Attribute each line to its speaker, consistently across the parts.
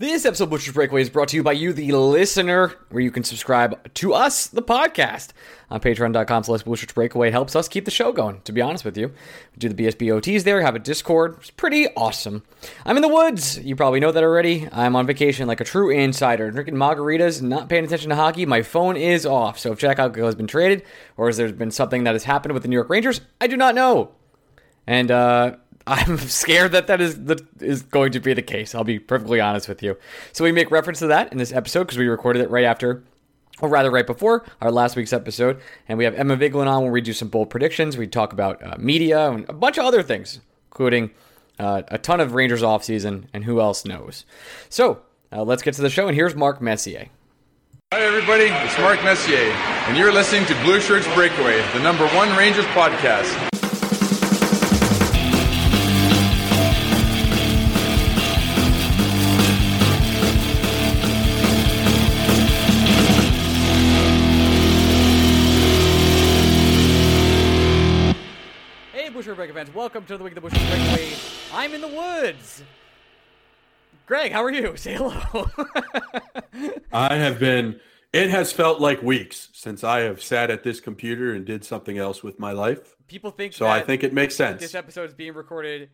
Speaker 1: This episode of Blue Shirts Breakaway is brought to you by you, the listener, where you can subscribe to us, the podcast, on patreon.com slash Blue Shirts Breakaway. Helps us keep the show going, to be honest with you. We do the BSBOTs there, have a Discord. It's pretty awesome. I'm in the woods. You probably know that already. I'm on vacation like a true insider, drinking margaritas, not paying attention to hockey. My phone is off. So if Jack Eichel has been traded, or has there been something that has happened with the New York Rangers, I do not know. And, uh, I'm scared that that is the, is going to be the case. I'll be perfectly honest with you. So we make reference to that in this episode because we recorded it right after, or rather right before our last week's episode. And we have Emma Vigeland on where we do some bold predictions. We talk about uh, media and a bunch of other things, including uh, a ton of Rangers offseason and who else knows. So uh, let's get to the show. And here's Mark Messier.
Speaker 2: Hi, everybody. It's Mark Messier, and you're listening to Blue Shirts Breakaway, the number one Rangers podcast.
Speaker 1: Welcome to the Week of the Busher Breakaway. I'm in the woods. Greg, how are you? Say hello.
Speaker 3: I have been, it has felt like weeks since I have sat at this computer and did something else with my life.
Speaker 1: People think
Speaker 3: So I think it makes sense.
Speaker 1: this episode is being recorded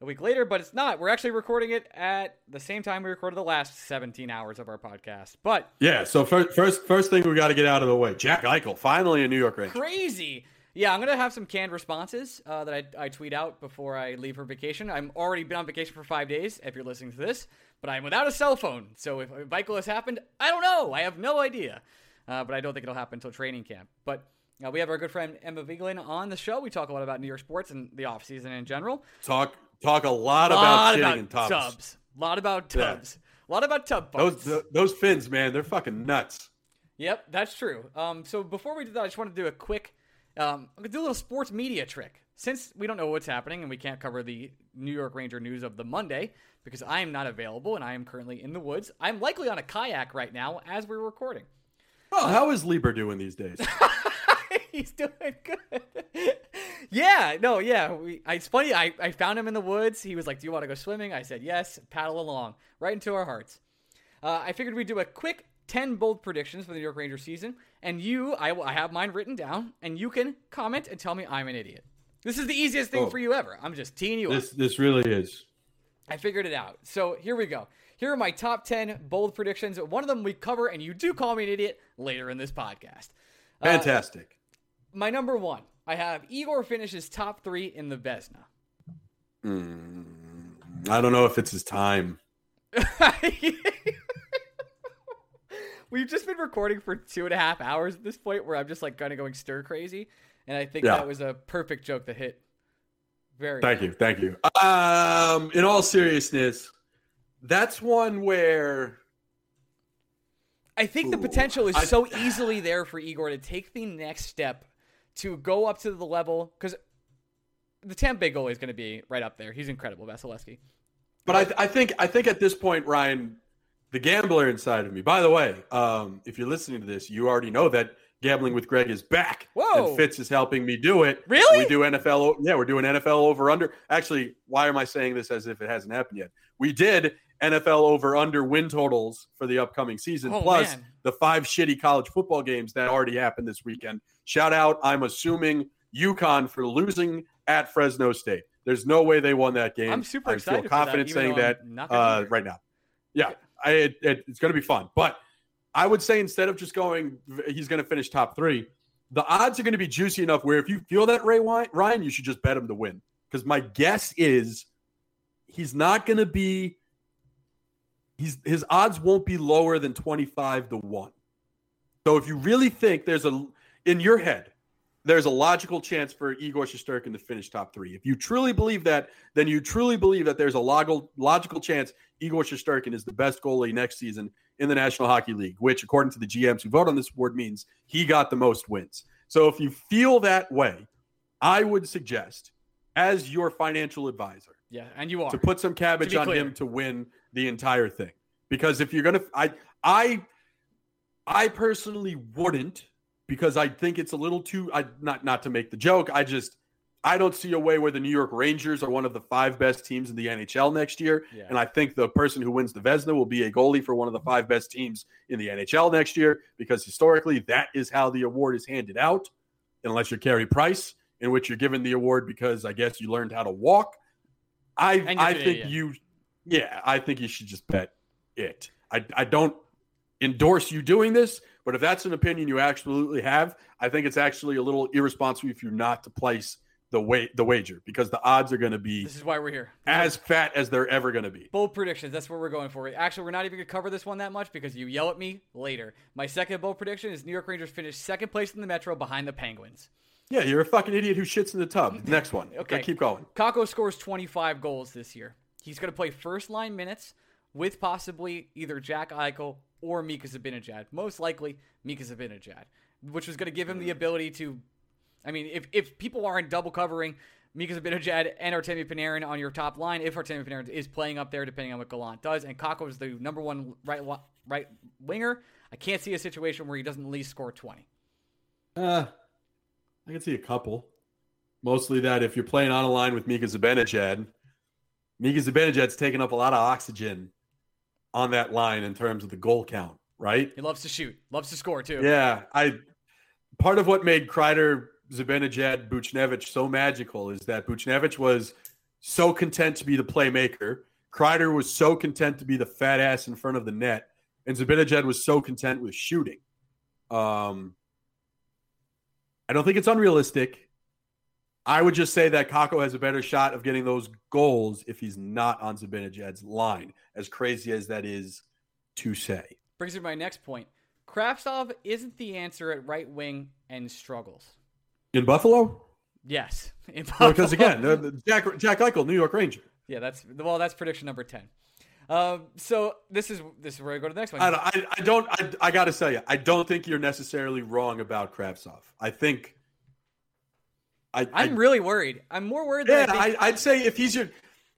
Speaker 1: a week later, but it's not. We're actually recording it at the same time we recorded the last 17 hours of our podcast. But
Speaker 3: Yeah. So first, first, first thing we got to get out of the way. Jack Eichel, finally a New York Ranger.
Speaker 1: crazy. Yeah, I'm gonna have some canned responses uh, that I, I tweet out before I leave for vacation. I'm already been on vacation for five days. If you're listening to this, but I'm without a cell phone, so if, if Eichel has happened, I don't know. I have no idea. Uh, but I don't think it'll happen until training camp. But uh, we have our good friend Emma Vigeland on the show. We talk a lot about New York sports and the off season in general.
Speaker 3: Talk, talk a lot
Speaker 1: A
Speaker 3: about
Speaker 1: lot about
Speaker 3: in tubs.
Speaker 1: tubs. A lot about
Speaker 3: Yeah.
Speaker 1: tubs. A lot about tub
Speaker 3: Those, those fins, man, they're fucking nuts.
Speaker 1: Yep, that's true. Um, so before we do that, I just want to do a quick, um, I'm gonna do a little sports media trick. Since we don't know what's happening and we can't cover the New York Ranger news of the Monday because I am not available and I am currently in the woods. I'm likely on a kayak right now as we're recording.
Speaker 3: Oh, how is Lieber doing these days?
Speaker 1: He's doing good. yeah, no, yeah. We, I, it's funny. I, I found him in the woods. He was like, "Do you want to go swimming?" I said, "Yes." Paddle along, right into our hearts. Uh, I figured we'd do a quick ten bold predictions for the New York Rangers season, and you, I, will- I have mine written down, and you can comment and tell me I'm an idiot. This is the easiest thing
Speaker 3: Oh.
Speaker 1: for you ever. I'm just teeing you up.
Speaker 3: this, this really is.
Speaker 1: I figured it out. So here we go. Here are my top 10 bold predictions. One of them we cover, and you do call me an idiot later in this podcast. Uh,
Speaker 3: Fantastic.
Speaker 1: my number one, I have Igor finishes top three in the Vezina.
Speaker 3: Mm, I don't know if it's his time.
Speaker 1: We've just been recording for two and a half hours at this point where I'm just like kind of going stir crazy. And I think
Speaker 3: Yeah.
Speaker 1: that was a perfect joke that hit very
Speaker 3: Thank you, thank you. Um, in all seriousness, that's one where
Speaker 1: I think the potential is
Speaker 3: I-
Speaker 1: so easily there for Igor to take the next step to go up to the level because the Tampa Bay goalie is going to be right up there. He's incredible, Vasilevskiy.
Speaker 3: But I, I think I think at this point, Ryan, the gambler inside of me. By the way, um, if you're listening to this, you already know that gambling with Greg is back.
Speaker 1: Whoa.
Speaker 3: And Fitz is helping me do it.
Speaker 1: Really?
Speaker 3: We do NFL. Yeah, we're doing NFL over under. Actually, why am I saying this as if it hasn't happened yet? We did NFL over under win totals for the upcoming season,
Speaker 1: Oh,
Speaker 3: plus
Speaker 1: man.
Speaker 3: the five shitty college football games that already happened this weekend. Shout out, I'm assuming UConn for losing at Fresno State. There's no way they won that game.
Speaker 1: I'm super
Speaker 3: I
Speaker 1: excited
Speaker 3: feel
Speaker 1: for that,
Speaker 3: confident saying that
Speaker 1: not gonna be
Speaker 3: uh, right now. Yeah, I, it, it, it's going to be fun. But I would say instead of just going, he's going to finish top three. The odds are going to be juicy enough where if you feel that Ray Ryan, you should just bet him to win. Because my guess is he's not going to be. He's his odds won't be lower than twenty five to one. So if you really think there's a in your head, there's a logical chance for Igor Shesterkin to finish top three. If you truly believe that, then you truly believe that there's a logical logical chance Igor Shesterkin is the best goalie next season in the National Hockey League, which, according to the GMs who vote on this award, means he got the most wins. So if you feel that way, I would suggest, as your financial advisor,
Speaker 1: Yeah, and you are.
Speaker 3: to put some cabbage on
Speaker 1: clear.
Speaker 3: him to win the entire thing. Because if you're gonna, I, I, I personally wouldn't because I think it's a little too. I not not to make the joke. I just I don't see a way where the New York Rangers are one of the five best teams in the NHL next year.
Speaker 1: Yeah.
Speaker 3: And I think the person who wins the Vezina will be a goalie for one of the five best teams in the NHL next year because historically that is how the award is handed out, unless you're Carey Price, in which you're given the award because I guess you learned how to walk. I I think you yeah, I think you should just bet it. I I don't endorse you doing this, but if that's an opinion you absolutely have, I think it's actually a little irresponsible if you're not to place the wa- the wager because the odds are going to be
Speaker 1: This is why we're here.
Speaker 3: as fat as they're ever going to be.
Speaker 1: Bold predictions. That's what we're going for. Actually, we're not even going to cover this one that much because you yell at me later. My second bold prediction is New York Rangers finish second place in the Metro behind the Penguins.
Speaker 3: Yeah, you're a fucking idiot who shits in the tub. Next one.
Speaker 1: Okay.
Speaker 3: Okay, keep going.
Speaker 1: Kakko scores 25 goals this year. He's going to play first line minutes with possibly either Jack Eichel or Mika Zibanejad. Most likely Mika Zibanejad, which was going to give him the ability to. I mean, if, if people aren't double covering Mika Zibanejad and Artemi Panarin on your top line, if Artemi Panarin is playing up there, depending on what Gallant does, and Kakko is the number one right right winger, I can't see a situation where he doesn't at least score 20.
Speaker 3: Uh, I can see a couple. Mostly that if you're playing on a line with Mika Zibanejad, Mika Zibanejad's taking up a lot of oxygen on that line in terms of the goal count, right?
Speaker 1: He loves to shoot, loves to score too.
Speaker 3: Yeah, I part of what made Kreider, Zibanejad, Buchnevich so magical is that Buchnevich was so content to be the playmaker. Kreider was so content to be the fat ass in front of the net, and Zibanejad was so content with shooting. Um, I don't think it's unrealistic. I would just say that Kakko has a better shot of getting those goals if he's not on Zibanejad's line. As crazy as that is to say.
Speaker 1: Brings me to my next point. Kravtsov isn't the answer at right wing and struggles.
Speaker 3: In Buffalo?
Speaker 1: Yes, in
Speaker 3: Well, because again, Jack Jack Eichel, New York Ranger.
Speaker 1: yeah, that's well, that's prediction number ten. Um, so this is this is where I go to the next one.
Speaker 3: I, I, I don't. I, I got to tell you, I don't think you're necessarily wrong about Kravtsov. I think. I,
Speaker 1: I'm
Speaker 3: I,
Speaker 1: really worried. I'm more worried
Speaker 3: yeah.
Speaker 1: than I think.
Speaker 3: I'd say if he's your,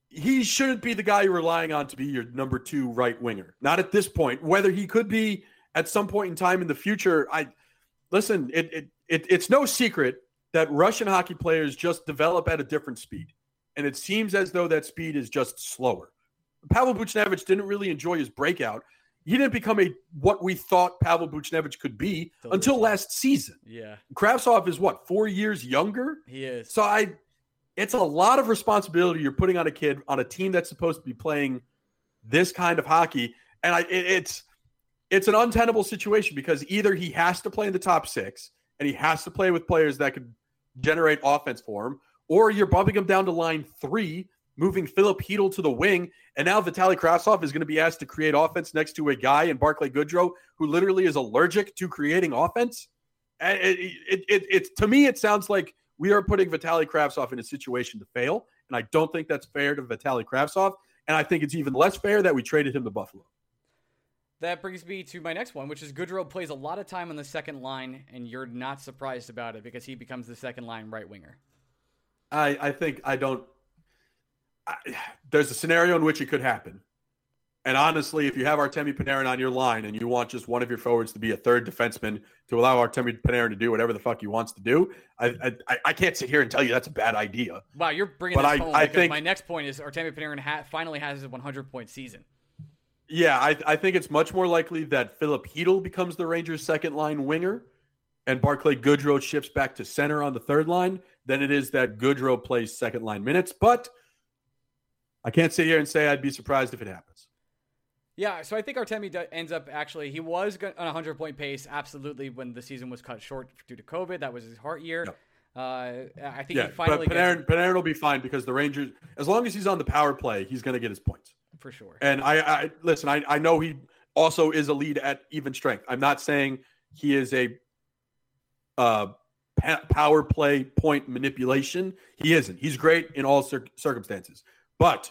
Speaker 3: he shouldn't be the guy you're relying on to be your number two right winger. Not at this point. Whether he could be at some point in time in the future, I listen. It, it, it it's no secret that Russian hockey players just develop at a different speed, and it seems as though that speed is just slower. Pavel Buchnevich didn't really enjoy his breakout. He didn't become a what we thought Pavel Buchnevich could be
Speaker 1: Till
Speaker 3: until last season.
Speaker 1: yeah,
Speaker 3: Kravtsov is what four years younger.
Speaker 1: he is.
Speaker 3: So I, it's a lot of responsibility you're putting on a kid on a team that's supposed to be playing this kind of hockey, and I it, it's it's an untenable situation because either he has to play in the top six and he has to play with players that could generate offense for him, or you're bumping him down to line three, moving Filip Chytil to the wing, and now Vitali Kravtsov is going to be asked to create offense next to a guy in Barclay Goodrow who literally is allergic to creating offense. It, it, it, it's to me, it sounds like we are putting Vitali Kravtsov in a situation to fail, and I don't think that's fair to Vitali Kravtsov. And I think it's even less fair that we traded him to Buffalo.
Speaker 1: That brings me to my next one, which is Goodrow plays a lot of time on the second line, and you're not surprised about it because he becomes the second line right winger.
Speaker 3: I, I think I don't. There's a scenario in which it could happen. And honestly, if you have Artemi Panarin on your line and you want just one of your forwards to be a third defenseman to allow Artemi Panarin to do whatever the fuck he wants to do, I I, I can't sit here and tell you that's a bad idea.
Speaker 1: Wow, you're bringing
Speaker 3: But
Speaker 1: this
Speaker 3: I-
Speaker 1: home
Speaker 3: I
Speaker 1: because
Speaker 3: think-
Speaker 1: my next point is Artemi Panarin ha- finally has his 100 point season.
Speaker 3: Yeah, I, I think it's much more likely that Filip Chytil becomes the Rangers' second line winger and Barclay Goodrow shifts back to center on the third line than it is that Goodrow plays second line minutes. But I can't sit here and say I'd be surprised if it happens.
Speaker 1: Yeah, so I think Artemi ends up actually he was on a 100 point pace absolutely when the season was cut short due to COVID. That was his Hart year.
Speaker 3: Yep.
Speaker 1: Uh, I think
Speaker 3: Yeah,
Speaker 1: he finally
Speaker 3: but Panarin,
Speaker 1: gets
Speaker 3: Panarin will be fine because the Rangers, as long as he's on the power play, he's going to get his points.
Speaker 1: for sure.
Speaker 3: And I, I listen. I, I know he also is a lead at even strength. I'm not saying he is a uh, power play point manipulation. He isn't. He's great in all cir- circumstances. But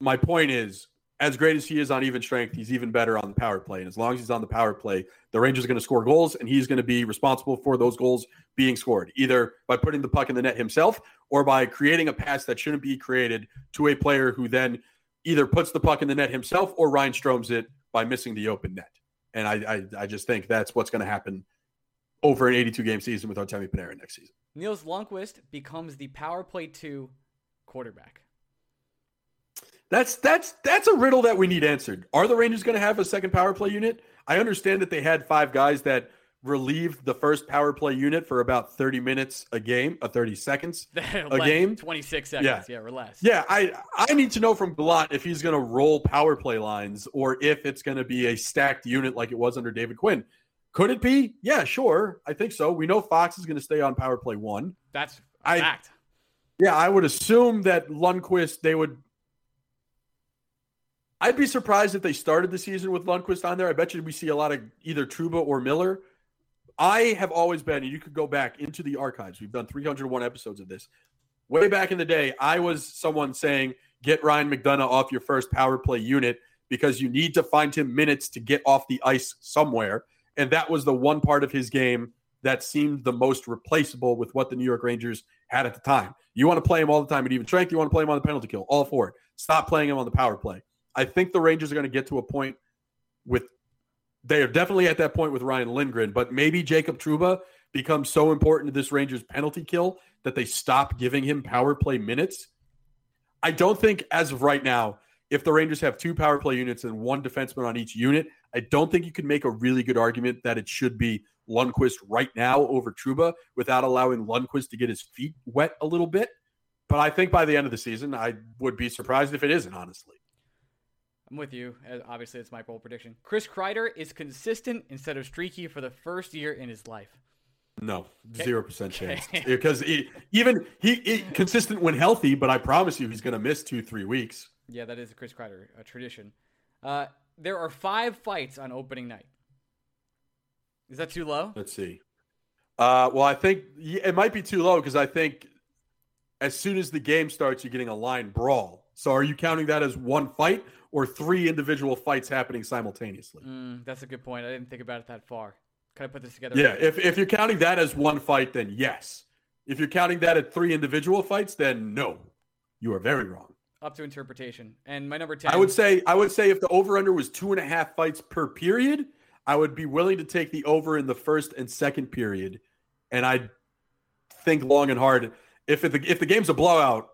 Speaker 3: my point is, as great as he is on even strength, he's even better on the power play. And as long as he's on the power play, the Rangers are going to score goals, and he's going to be responsible for those goals being scored, either by putting the puck in the net himself or by creating a pass that shouldn't be created to a player who then either puts the puck in the net himself or Ryan Stroms it by missing the open net. And I, I, I just think that's what's going to happen over an 82 game season with Artemi Panarin next season.
Speaker 1: Nils Lundkvist becomes the power play two quarterback.
Speaker 3: That's that's that's a riddle that we need answered. Are the Rangers going to have a second power play unit? I understand that they had five guys that relieved the first power play unit for about 30 minutes a game, a 30 seconds a game.
Speaker 1: 26 seconds, yeah, yeah or less.
Speaker 3: Yeah, I I need to know from Gallant if he's going to roll power play lines or if it's going to be a stacked unit like it was under David Quinn. Could it be? Yeah, sure. I think so. We know Fox is going to stay on power play one.
Speaker 1: That's I, fact.
Speaker 3: Yeah, I would assume that Lundkvist they would I'd be surprised if they started the season with Lundkvist on there. I bet you we see a lot of either Trouba or Miller. I have always been, and you could go back into the archives. We've done 301 episodes of this. Way back in the day, I was someone saying, get Ryan McDonagh off your first power play unit because you need to find him minutes to get off the ice somewhere. And that was the one part of his game that seemed the most replaceable with what the New York Rangers had at the time. You want to play him all the time at even strength, you want to play him on the penalty kill, all for it. Stop playing him on the power play. I think the Rangers are going to get to a point with they are definitely at that point with Ryan Lindgren, but maybe Jacob Trouba becomes so important to this Rangers penalty kill that they stop giving him power play minutes. I don't think as of right now, if the Rangers have two power play units and one defenseman on each unit, I don't think you can make a really good argument that it should be Lundkvist right now over Trouba without allowing Lundkvist to get his feet wet a little bit. But I think by the end of the season, I would be surprised if it isn't, honestly.
Speaker 1: I'm with you. Obviously, it's my bold prediction. Chris Kreider is consistent instead of streaky for the first year in his life.
Speaker 3: No, zero okay. percent chance. because he, even he, he, consistent when healthy, but I promise you, he's going to miss two, three weeks.
Speaker 1: Yeah, that is a Chris Kreider a tradition. Uh, there are five fights on opening night. Is that too low?
Speaker 3: Let's see. Uh, well, I think it might be too low because I think as soon as the game starts, you're getting a line brawl. So, are you counting that as one fight, or three individual fights happening simultaneously.
Speaker 1: Mm, that's a good point. I didn't think about it that far. Can I put this together?
Speaker 3: Yeah, if, if you're counting that as one fight, then yes. If you're counting that at three individual fights, then no. You are very wrong.
Speaker 1: Up to interpretation. And my number 10.
Speaker 3: I would say I would say if the over under was two and a half fights per period, I would be willing to take the over in the first and second period. And I'd think long and hard. If the, if the game's a blowout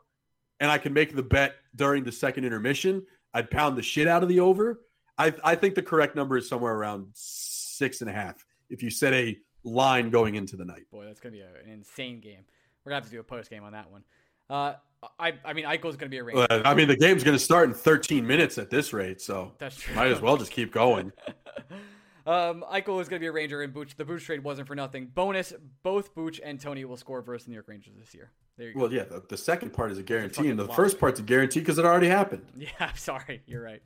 Speaker 3: and I can make the bet during the second intermission, I'd pound the shit out of the over. I, I think the correct number is somewhere around six and a half. If you set a line going into the night,
Speaker 1: boy, that's gonna be an insane game. We're gonna have to do a post game on that one. Uh, I, I mean, Eichel's gonna be a range.
Speaker 3: I mean, the game's gonna start in 13 minutes at this rate, so
Speaker 1: that's true.
Speaker 3: Might as well just keep going.
Speaker 1: um, Eichel is gonna be a Ranger, and Booch. The Booch trade wasn't for nothing. Bonus: both Booch and Tony will score versus the New York Rangers this year.
Speaker 3: There you go. Well, yeah, the, the second part is a guarantee, and the first part's a guarantee because it already happened.
Speaker 1: Yeah, I'm sorry. You're right.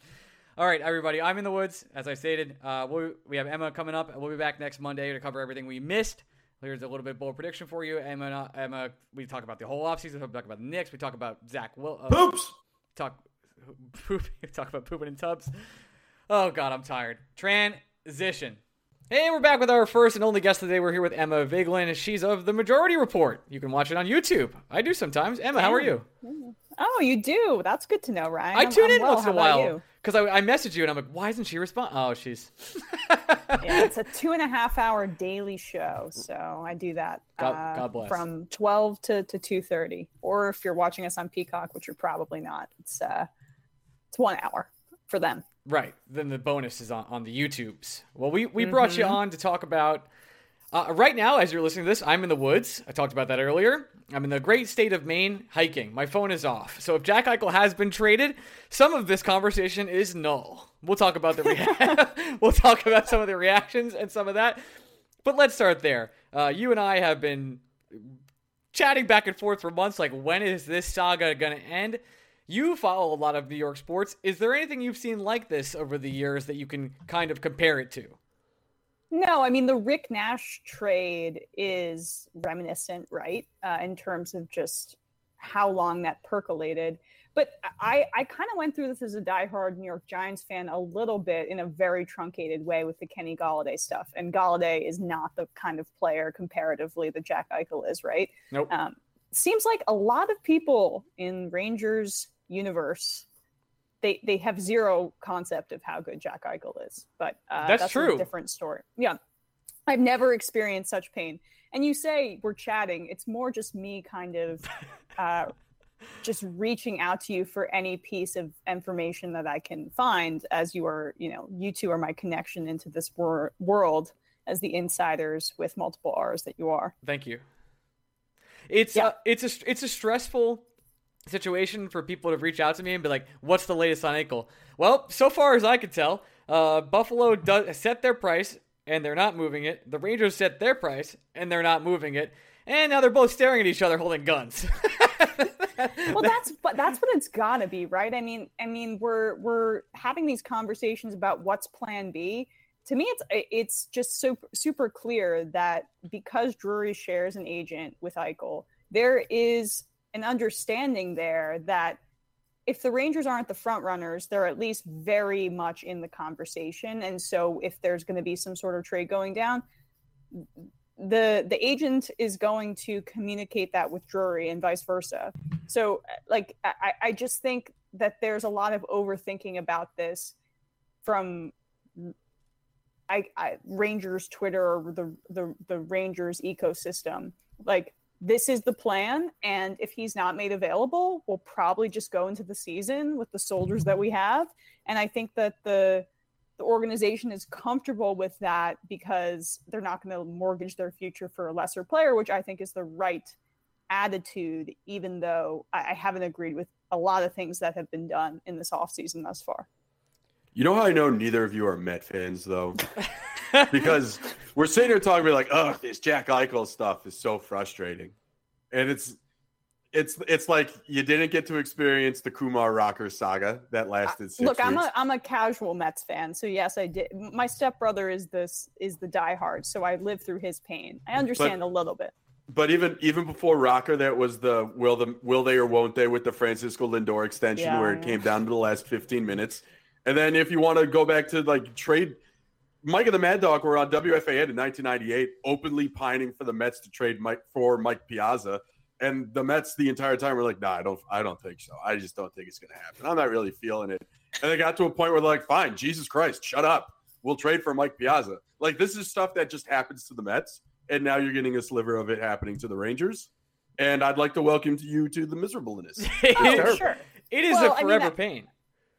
Speaker 1: All right, everybody. I'm in the woods, as I stated. Uh, we we have Emma coming up. We'll be back next Monday to cover everything we missed. Here's a little bit bold prediction for you, Emma. Emma, we talk about the whole offseason. We talk about the Knicks. We talk about Zach. Will
Speaker 3: uh, poops.
Speaker 1: Talk poop. talk about pooping in tubs. Oh God, I'm tired. Transition. Hey, we're back with our first and only guest today. We're here with Emma Vigeland. She's of the Majority Report. You can watch it on YouTube. I do sometimes. Emma, how are you?
Speaker 4: Oh, you do. That's good to know, Ryan.
Speaker 1: I tune I'm in well. once in a while because I, I message you and I'm like, why isn't she respond? Oh, she's.
Speaker 4: yeah, it's a two and a half hour daily show, so I do that.
Speaker 1: God, uh, God bless.
Speaker 4: From twelve to to two thirty, or if you're watching us on Peacock, which you're probably not, it's uh, it's one hour for them.
Speaker 1: Right. Then the bonus is on, on the YouTubes. Well, we, we mm-hmm. brought you mm-hmm. on to talk about. Uh, right now, as you're listening to this, I'm in the woods. I talked about that earlier. I'm in the great state of Maine hiking. My phone is off. So if Jack Eichel has been traded, some of this conversation is null. We'll talk about the rea- we'll talk about some of the reactions and some of that. But let's start there. Uh, you and I have been chatting back and forth for months. Like, when is this saga going to end? You follow a lot of New York sports. Is there anything you've seen like this over the years that you can kind of compare it to?
Speaker 4: No, I mean the Rick Nash trade is reminiscent, right? Uh, in terms of just how long that percolated. But I, I kind of went through this as a diehard New York Giants fan a little bit in a very truncated way with the Kenny Golladay stuff. And Golladay is not the kind of player comparatively that Jack Eichel is, right?
Speaker 1: Nope. Um,
Speaker 4: seems like a lot of people in Rangers universe, they they have zero concept of how good Jack Eichel is. But uh,
Speaker 1: that's, that's true.
Speaker 4: different story. Yeah. I've never experienced such pain. And you say we're chatting, it's more just me kind of uh, just reaching out to you for any piece of information that I can find as you are, you know, you two are my connection into this wor- world as the insiders with multiple R's that you are.
Speaker 1: Thank you. It's
Speaker 4: Yeah.
Speaker 1: uh, it's a it's a stressful situation for people to reach out to me and be like, "What's the latest on Eichel?" Well, so far as I could tell, uh, Buffalo does set their price and they're not moving it. The Rangers set their price and they're not moving it. And now they're both staring at each other holding guns.
Speaker 4: well that's but that's what it's got to be right i mean i mean we're we're having these conversations about what's plan b to me it's it's just super super clear that because drury shares an agent with eichel there is an understanding there that if the rangers aren't the front runners they're at least very much in the conversation and so if there's going to be some sort of trade going down the the agent is going to communicate that with Drury and vice versa. So like I, I just think that there's a lot of overthinking about this from I, I Rangers Twitter or the, the the Rangers ecosystem. Like this is the plan, and if he's not made available, we'll probably just go into the season with the soldiers that we have. And I think that the the organization is comfortable with that because they're not going to mortgage their future for a lesser player, which I think is the right attitude, even though I, I haven't agreed with a lot of things that have been done in this offseason thus far.
Speaker 3: You know how I know neither of you are Met fans though? because we're sitting here talking about like, oh, this Jack Eichel stuff is so frustrating. And it's it's it's like you didn't get to experience the Kumar Rocker saga that lasted six
Speaker 4: Look, I'm a I'm a casual Mets fan, so yes, I did. My stepbrother is this is the diehard, so I lived through his pain. I understand a little bit.
Speaker 3: But even even before Rocker, that was the will the will they or won't they with the Francisco Lindor extension,
Speaker 4: Yeah,
Speaker 3: where it came down to the last 15 minutes. And then if you want to go back to like trade, Mike and the Mad Dog were on WFAN in 1998, openly pining for the Mets to trade Mike for Mike Piazza, and the Mets the entire time were like, "Nah, I don't, I don't think so. I just don't think it's going to happen. I'm not really feeling it." And they got to a point where they're like, "Fine, Jesus Christ, shut up. We'll trade for Mike Piazza." Like this is stuff that just happens to the Mets and now you're getting a sliver of it happening to the Rangers. And I'd like to welcome to you to the miserableness.
Speaker 4: Oh, sure.
Speaker 1: it is
Speaker 4: Well,
Speaker 1: a
Speaker 4: I mean,
Speaker 1: forever
Speaker 4: I-
Speaker 1: pain.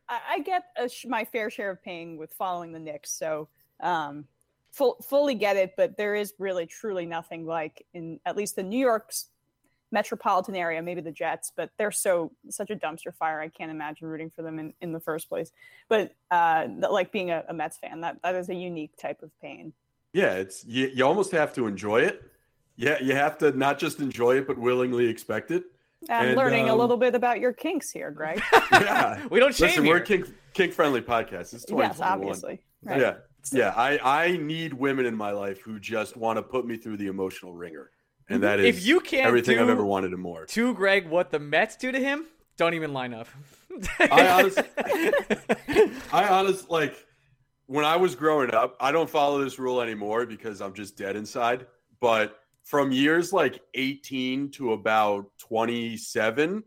Speaker 4: I, I get a sh- my fair share of pain with following the Knicks, so um, full, fully get it. But there is really, truly nothing like in at least the New York's metropolitan area, maybe the Jets, but they're so such a dumpster fire. I can't imagine rooting for them in, in the first place. But uh, like being a, a Mets fan, that that is a unique type of pain.
Speaker 3: Yeah, it's you, you almost have to enjoy it. Yeah, you have to not just enjoy it, but willingly expect it.
Speaker 4: I'm
Speaker 3: And,
Speaker 4: learning a
Speaker 3: um,
Speaker 4: little bit about your kinks here, Greg.
Speaker 3: Yeah.
Speaker 1: We don't shame
Speaker 3: Listen,
Speaker 1: here.
Speaker 3: we're kink kink friendly podcast. It's 2021.
Speaker 4: yes, obviously. Right.
Speaker 3: Yeah. Yeah. I, I need women in my life who just want to put me through the emotional wringer. And that is
Speaker 1: If you can't
Speaker 3: everything I've ever wanted and more.
Speaker 1: to Greg what the Mets do to him, don't even line up.
Speaker 3: I honestly, I honestly like when I was growing up. I don't follow this rule anymore because I'm just dead inside. But from years like 18 to about 27,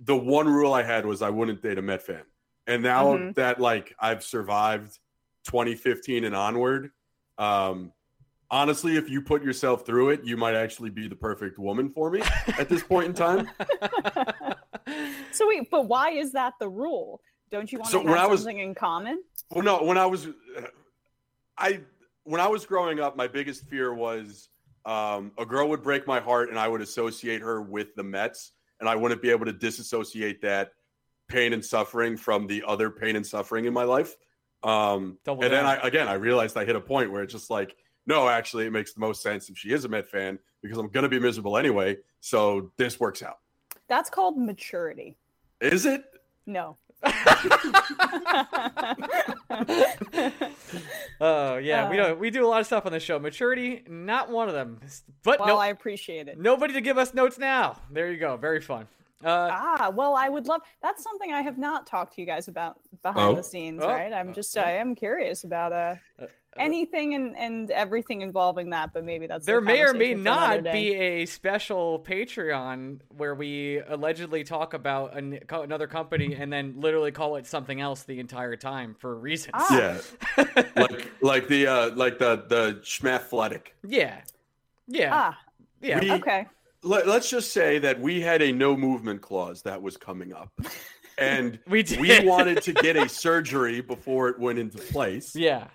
Speaker 3: the one rule I had was I wouldn't date a Met fan. And now
Speaker 4: Mhm.
Speaker 3: that like I've survived 2015 and onward, um, honestly, if you put yourself through it, you might actually be the perfect woman for me at this point in time.
Speaker 4: So wait, but why is that the rule? Don't you want
Speaker 3: So
Speaker 4: to
Speaker 3: when
Speaker 4: have
Speaker 3: I was-
Speaker 4: something in common?
Speaker 3: Well, no, when I was, I when I was growing up, my biggest fear was um, a girl would break my heart, and I would associate her with the Mets, and I wouldn't be able to disassociate that pain and suffering from the other pain and suffering in my life. Um,
Speaker 1: Double
Speaker 3: and then. I again, I realized I hit a point where it's just like, no, actually, it makes the most sense if she is a Met fan because I'm going to be miserable anyway. So this works out.
Speaker 4: That's called maturity.
Speaker 3: Is it?
Speaker 4: No.
Speaker 1: Oh yeah, we
Speaker 4: Uh,
Speaker 1: don't. We do a lot of stuff on the show. Maturity, not one of them. But
Speaker 4: well,
Speaker 1: no,
Speaker 4: I appreciate it.
Speaker 1: nobody to give us notes now. There you go. Very fun. Uh,
Speaker 4: Ah, well, I would love. That's something I have not talked to you guys about behind
Speaker 3: Oh.
Speaker 4: the scenes,
Speaker 1: Oh.
Speaker 4: right? I'm just, I am curious about uh,
Speaker 1: Uh,
Speaker 4: anything and and everything involving that, but maybe that's a
Speaker 1: there may or may
Speaker 4: conversation for another
Speaker 1: not be a special Patreon where we allegedly talk about an, another company and then literally call it something else the entire time for reasons.
Speaker 4: Ah.
Speaker 3: Yeah, like like the uh like the the schmathletic.
Speaker 1: yeah, yeah,
Speaker 4: Ah,
Speaker 1: yeah.
Speaker 3: We-
Speaker 4: okay.
Speaker 3: Let, let's just say that we had a no movement clause that was coming up, and
Speaker 1: We
Speaker 3: we wanted to get a surgery before it went into place.
Speaker 1: yeah.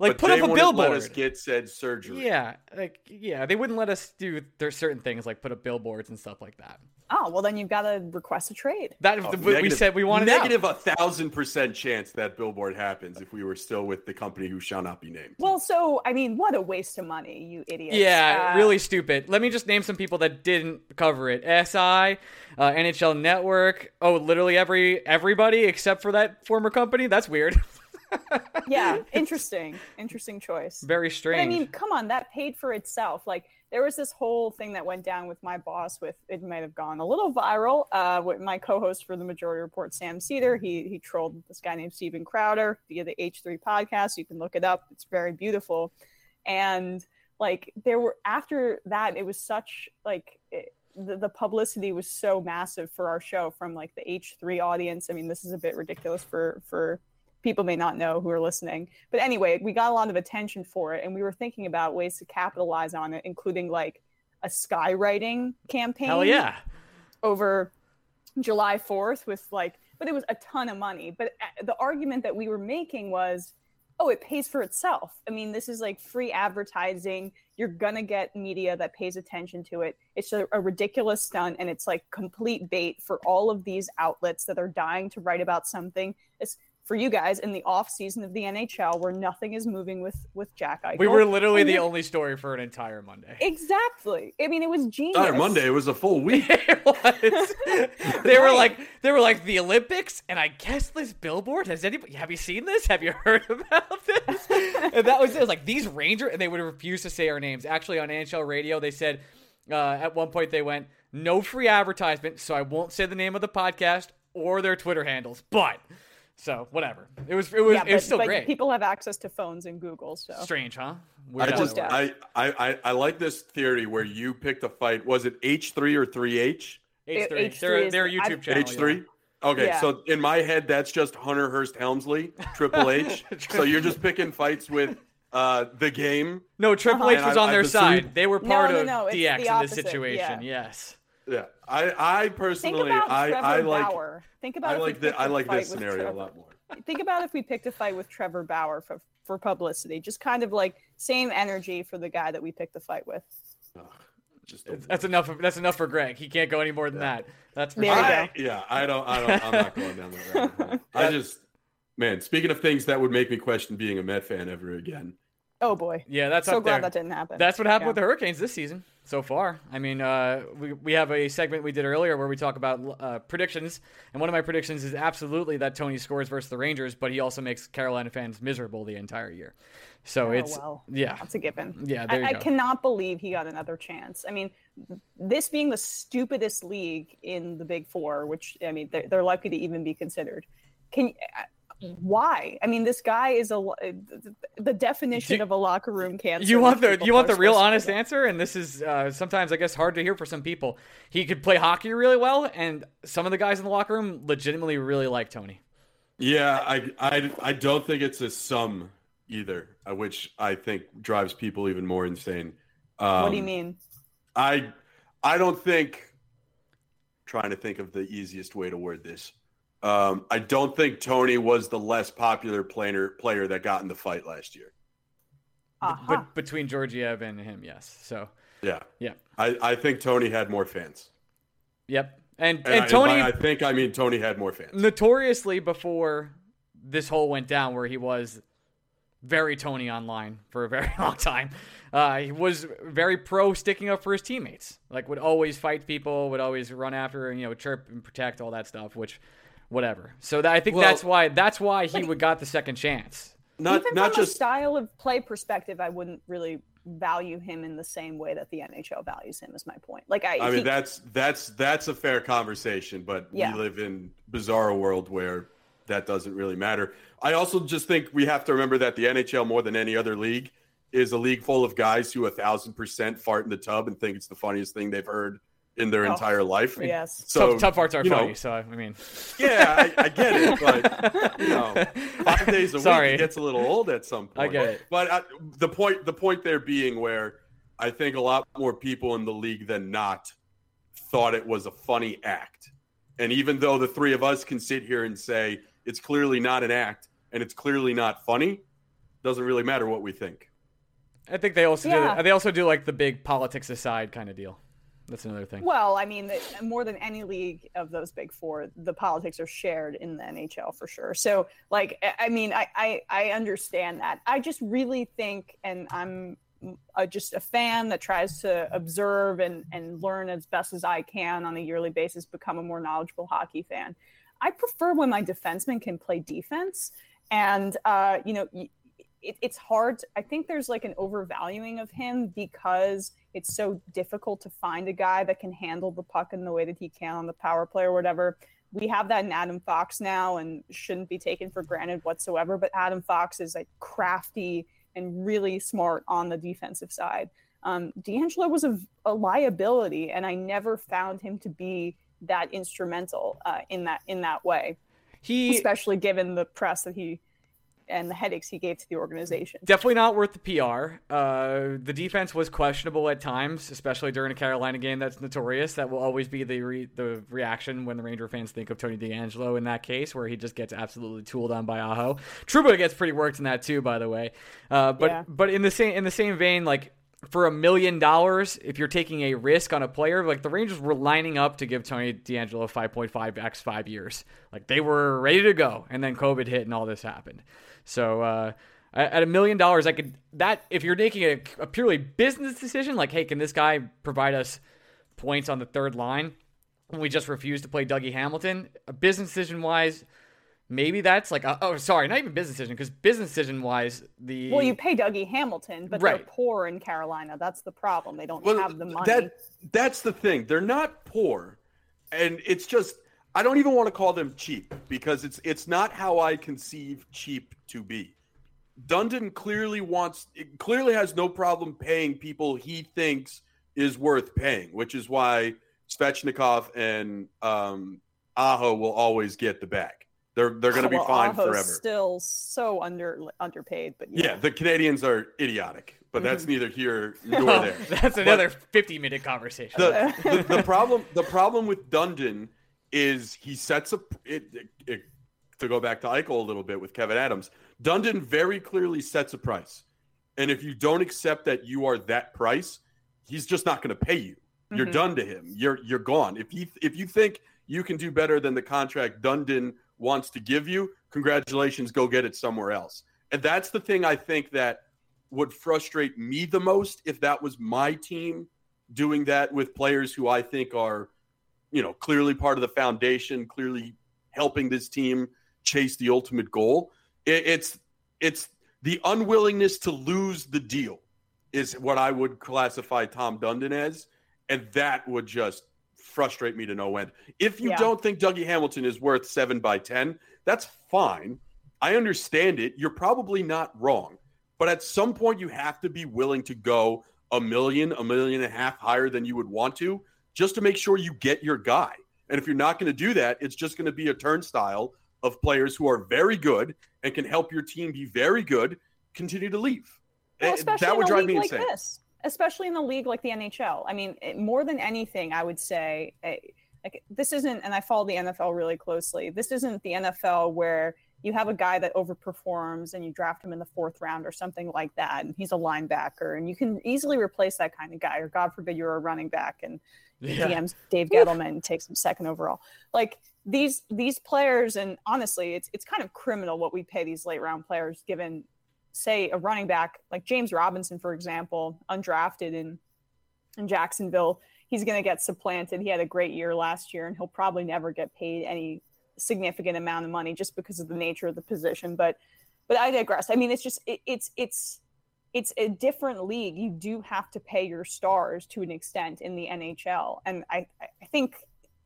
Speaker 1: Like
Speaker 3: but
Speaker 1: put
Speaker 3: they
Speaker 1: up a billboard.
Speaker 3: Let us get said surgery.
Speaker 1: Yeah, like yeah, they wouldn't let us do there's certain things like put up billboards and stuff like that.
Speaker 4: Oh, well, then you've got to request a trade.
Speaker 1: That
Speaker 3: Oh,
Speaker 1: we
Speaker 3: negative-
Speaker 1: said we wanted out.
Speaker 3: negative a thousand percent chance that billboard happens if we were still with the company who shall not be named.
Speaker 4: Well, so I mean, what a waste of money, you idiots.
Speaker 1: Yeah,
Speaker 4: Uh,
Speaker 1: really stupid. Let me just name some people that didn't cover it. SI, uh, NHL Network. Oh, literally every everybody except for that former company. That's weird.
Speaker 4: Yeah, interesting, interesting choice.
Speaker 1: Very
Speaker 4: But
Speaker 1: strange.
Speaker 4: I mean, come on, that paid for itself. Like there was this whole thing that went down with my boss. With it might have gone a little viral. Uh, with my co-host for the Majority Report, Sam Seder, he he trolled this guy named Steven Crowder via the H3 podcast. You can look it up. It's very beautiful. And like there were after that, it was such like. It, the, the publicity was so massive for our show from like the H3 audience. I mean, this is a bit ridiculous for for people may not know who are listening. But anyway, we got a lot of attention for it, and we were thinking about ways to capitalize on it, including like a skywriting campaign.
Speaker 1: Hell yeah.
Speaker 4: Over July 4th with like, but it was a ton of money. But uh, the argument that we were making was, oh, it pays for itself. I mean, this is like free advertising. You're gonna get media that pays attention to it. It's a, a ridiculous stunt, and it's like complete bait for all of these outlets that are dying to write about something. It's for you guys in the off season of the NHL where nothing is moving with with Jack Eichel.
Speaker 1: We were literally
Speaker 4: And
Speaker 1: the
Speaker 4: it-
Speaker 1: only story for an entire Monday.
Speaker 4: exactly. I mean, it was genius.
Speaker 3: Entire Monday, it was a full week.
Speaker 1: it was. They were like, they were like the Olympics, and I guess this billboard. Has anybody? Have you seen this? Have you heard about this? and that was it. Was like these Ranger, and they would refuse to say our names. Actually, on NHL radio, they said uh, at one point they went, "No free advertisement," so I won't say the name of the podcast or their Twitter handles. But so whatever. It was. It was.
Speaker 4: Yeah,
Speaker 1: it was
Speaker 4: but,
Speaker 1: still
Speaker 4: but
Speaker 1: great.
Speaker 4: people have access to phones and Google, so
Speaker 1: Strange, huh?
Speaker 3: I
Speaker 1: Weird how
Speaker 3: just. I, I I I like this theory where you picked a fight. Was it H three or three H?
Speaker 1: H3.
Speaker 4: H3
Speaker 1: Their,
Speaker 4: is-
Speaker 1: their YouTube
Speaker 4: I've-
Speaker 1: channel.
Speaker 3: H three. Okay,
Speaker 4: Yeah.
Speaker 3: so in my head, that's just Hunter Hearst Helmsley, Triple H. so you're just picking fights with uh, the game.
Speaker 1: No, Triple
Speaker 4: Uh-huh.
Speaker 1: H was
Speaker 3: And I-
Speaker 1: on their
Speaker 3: I've
Speaker 1: side. They were part
Speaker 4: no,
Speaker 1: of
Speaker 4: no, it's
Speaker 1: DX
Speaker 4: the
Speaker 1: in this situation.
Speaker 4: yeah.
Speaker 1: Yes.
Speaker 3: Yeah, I I personally I I like
Speaker 4: Bauer. Think about
Speaker 3: I
Speaker 4: if we
Speaker 3: like
Speaker 4: that
Speaker 3: I like
Speaker 4: fight
Speaker 3: this
Speaker 4: with
Speaker 3: scenario a lot more.
Speaker 4: Think about if we picked a fight with Trevor Bauer for for publicity, just kind of like same energy for the guy that we picked the fight with.
Speaker 3: Ugh, just
Speaker 1: That's enough. Of, that's enough for Greg. He can't go any more than that. That's for
Speaker 4: There
Speaker 1: sure.
Speaker 3: I, yeah, I don't, I don't, I'm not going down that rabbit hole. I just, man. Speaking of things that would make me question being a Met fan ever again.
Speaker 4: Oh boy,
Speaker 1: Yeah, that's
Speaker 4: so
Speaker 1: up
Speaker 4: glad
Speaker 1: there.
Speaker 4: that didn't happen.
Speaker 1: That's what happened
Speaker 4: Yeah.
Speaker 1: with the Hurricanes this season so far. I mean, uh, we we have a segment we did earlier where we talk about uh, predictions, and one of my predictions is absolutely that Tony scores versus the Rangers, but he also makes Carolina fans miserable the entire year. So
Speaker 4: Oh,
Speaker 1: it's
Speaker 4: well.
Speaker 1: yeah,
Speaker 4: That's a given.
Speaker 1: Yeah, there you
Speaker 4: I, I cannot believe he got another chance. I mean, this being the stupidest league in the Big Four, which I mean, they're, they're likely to even be considered. Can why? I mean, this guy is a uh, the definition
Speaker 1: Do-
Speaker 4: of a locker room cancer.
Speaker 1: you want the you want the real
Speaker 4: supposed to
Speaker 1: honest answer, and this is uh, sometimes I guess hard to hear for some people. He could play hockey really well, and some of the guys in the locker room legitimately really like Tony.
Speaker 3: Yeah, I, I, I don't think it's a sum either, uh, which I think drives people even more insane. Um,
Speaker 4: What do you mean?
Speaker 3: I, I don't think. Trying to think of the easiest way to word this. Um, I don't think Tony was the less popular player player that got in the fight last year.
Speaker 4: Uh-huh.
Speaker 1: But between Georgiev and him, yes. So
Speaker 3: Yeah,
Speaker 1: yeah,
Speaker 3: I, I think Tony had more fans.
Speaker 1: yep. And
Speaker 3: And,
Speaker 1: and,
Speaker 3: I,
Speaker 1: Tony
Speaker 3: I think I mean Tony had more fans.
Speaker 1: notoriously before this whole went down, where he was very Tony online for a very long time. Uh, he was very pro sticking up for his teammates. Like would always fight people, would always run after, you know, chirp and protect all that stuff. Which, whatever. So that, I think
Speaker 3: Well-
Speaker 1: that's why that's why he would got the second chance.
Speaker 3: Not
Speaker 4: Even
Speaker 3: not
Speaker 4: from
Speaker 3: just
Speaker 4: a style of play perspective, I wouldn't really value him in the same way that the NHL values him. Is my point. Like I,
Speaker 3: I mean,
Speaker 4: he-
Speaker 3: that's that's that's a fair conversation, but
Speaker 4: Yeah.
Speaker 3: we live in bizarre world where that doesn't really matter. I also just think we have to remember that the NHL, more than any other league, is a league full of guys who a thousand percent fart in the tub and think it's the funniest thing they've heard in their
Speaker 4: Oh,
Speaker 3: entire life.
Speaker 4: yes.
Speaker 3: So
Speaker 1: tough, tough parts are
Speaker 3: you know,
Speaker 1: funny. So I mean,
Speaker 3: Yeah, I, I get it, but you know, five days a
Speaker 1: Sorry.
Speaker 3: week it gets a little old at some point.
Speaker 1: I get it.
Speaker 3: But uh, the point, the point there being where I think a lot more people in the league than not thought it was a funny act, and even though the three of us can sit here and say it's clearly not an act and it's clearly not funny, doesn't really matter what we think.
Speaker 1: I think they also
Speaker 4: Yeah.
Speaker 1: do. They also do like the big politics aside kind of deal. That's another thing.
Speaker 4: Well, I mean, more than any league of those big four, the politics are shared in the NHL for sure. So, like, I- mean, I I, I understand that. I just really think, and I'm uh just a fan that tries to observe and and learn as best as I can on a yearly basis, become a more knowledgeable hockey fan. I prefer when my defenseman can play defense, and uh, you know. It, it's hard. to- I think there's like an overvaluing of him because it's so difficult to find a guy that can handle the puck in the way that he can on the power play or whatever. We have that in Adam Fox now and shouldn't be taken for granted whatsoever. But Adam Fox is like crafty and really smart on the defensive side. Um, DeAngelo was a, a liability, and I never found him to be that instrumental uh, in that in that way,
Speaker 1: He
Speaker 4: especially given the press that he and the headaches he gave to the organization.
Speaker 1: definitely not worth the PR. Uh, the defense was questionable at times, especially during a Carolina game that's notorious. That will always be the re- the reaction when the Ranger fans think of Tony DeAngelo in that case, where he just gets absolutely tooled on by Aho. Trouba gets pretty worked in that too, by the way. Uh, but
Speaker 4: Yeah.
Speaker 1: but in the same in the same vein, like for a million dollars, if you're taking a risk on a player, like the Rangers were lining up to give Tony DeAngelo 5.5 x five years, like they were ready to go, and then COVID hit and all this happened. So uh, at a million dollars, I could that if you're making a, a purely business decision, like hey, can this guy provide us points on the third line? We just refuse to play Dougie Hamilton. A business decision wise, maybe that's like a, oh sorry, not even business decision because business decision wise the
Speaker 4: Well, you pay Dougie Hamilton, but
Speaker 1: Right.
Speaker 4: they're poor in Carolina. That's the problem. They don't
Speaker 3: Well,
Speaker 4: have the money.
Speaker 3: That that's the thing. They're not poor, and it's just I don't even want to call them cheap because it's it's not how I conceive cheap to be. Dundon clearly wants clearly has no problem paying people he thinks is worth paying, which is why Svechnikov and um, Aho will always get the bag. They're they're going to be
Speaker 4: Well,
Speaker 3: fine
Speaker 4: Aho's
Speaker 3: forever.
Speaker 4: Still so under underpaid, but
Speaker 3: yeah, the Canadiens are idiotic, but that's
Speaker 4: Mm-hmm.
Speaker 3: neither here nor there.
Speaker 1: that's another 50 minute conversation.
Speaker 3: the, the, the problem the problem with Dundon is he sets up to go back to Eichel a little bit with Kevyn Adams. Dundon very clearly sets a price, and if you don't accept that you are that price, he's just not going to pay you. You're
Speaker 4: Mhm.
Speaker 3: done to him. You're you're gone. If you if you think you can do better than the contract Dundon wants to give you, congratulations, go get it somewhere else. And that's the thing I think that would frustrate me the most if that was my team doing that with players who I think are, you know, clearly part of the foundation, clearly helping this team chase the ultimate goal. It, it's it's the unwillingness to lose the deal is what I would classify Tom Dundon as, and that would just frustrate me to no end. If you
Speaker 4: Yeah.
Speaker 3: don't think Dougie Hamilton is worth seven by ten, that's fine. I understand it. You're probably not wrong. But at some point, you have to be willing to go a million, a million and a half higher than you would want to, just to make sure you get your guy. And if you're not going to do that, it's just going to be a turnstile of players who are very good and can help your team be very good continue to leave.
Speaker 4: Well,
Speaker 3: Eh,
Speaker 4: especially
Speaker 3: that would
Speaker 4: in a
Speaker 3: drive
Speaker 4: league
Speaker 3: me
Speaker 4: like
Speaker 3: insane.
Speaker 4: this, especially in a league like the NHL. I mean, it, more than anything, I would say, eh, like this isn't, and I follow the NFL really closely. This isn't the NFL where you have a guy that overperforms and you draft him in the fourth round or something like that, and he's a linebacker, and you can easily replace that kind of guy. Or God forbid you're a running back and
Speaker 1: Yeah.
Speaker 4: DM's Dave Gettleman takes him second overall. Like these these players, and honestly, it's it's kind of criminal what we pay these late round players, given say a running back like James Robinson, for example, undrafted in in Jacksonville. He's going to get supplanted. He had a great year last year, and he'll probably never get paid any significant amount of money just because of the nature of the position. But but I digress. I mean, it's just it, it's it's it's a different league. You do have to pay your stars to an extent in the NHL. And I, I think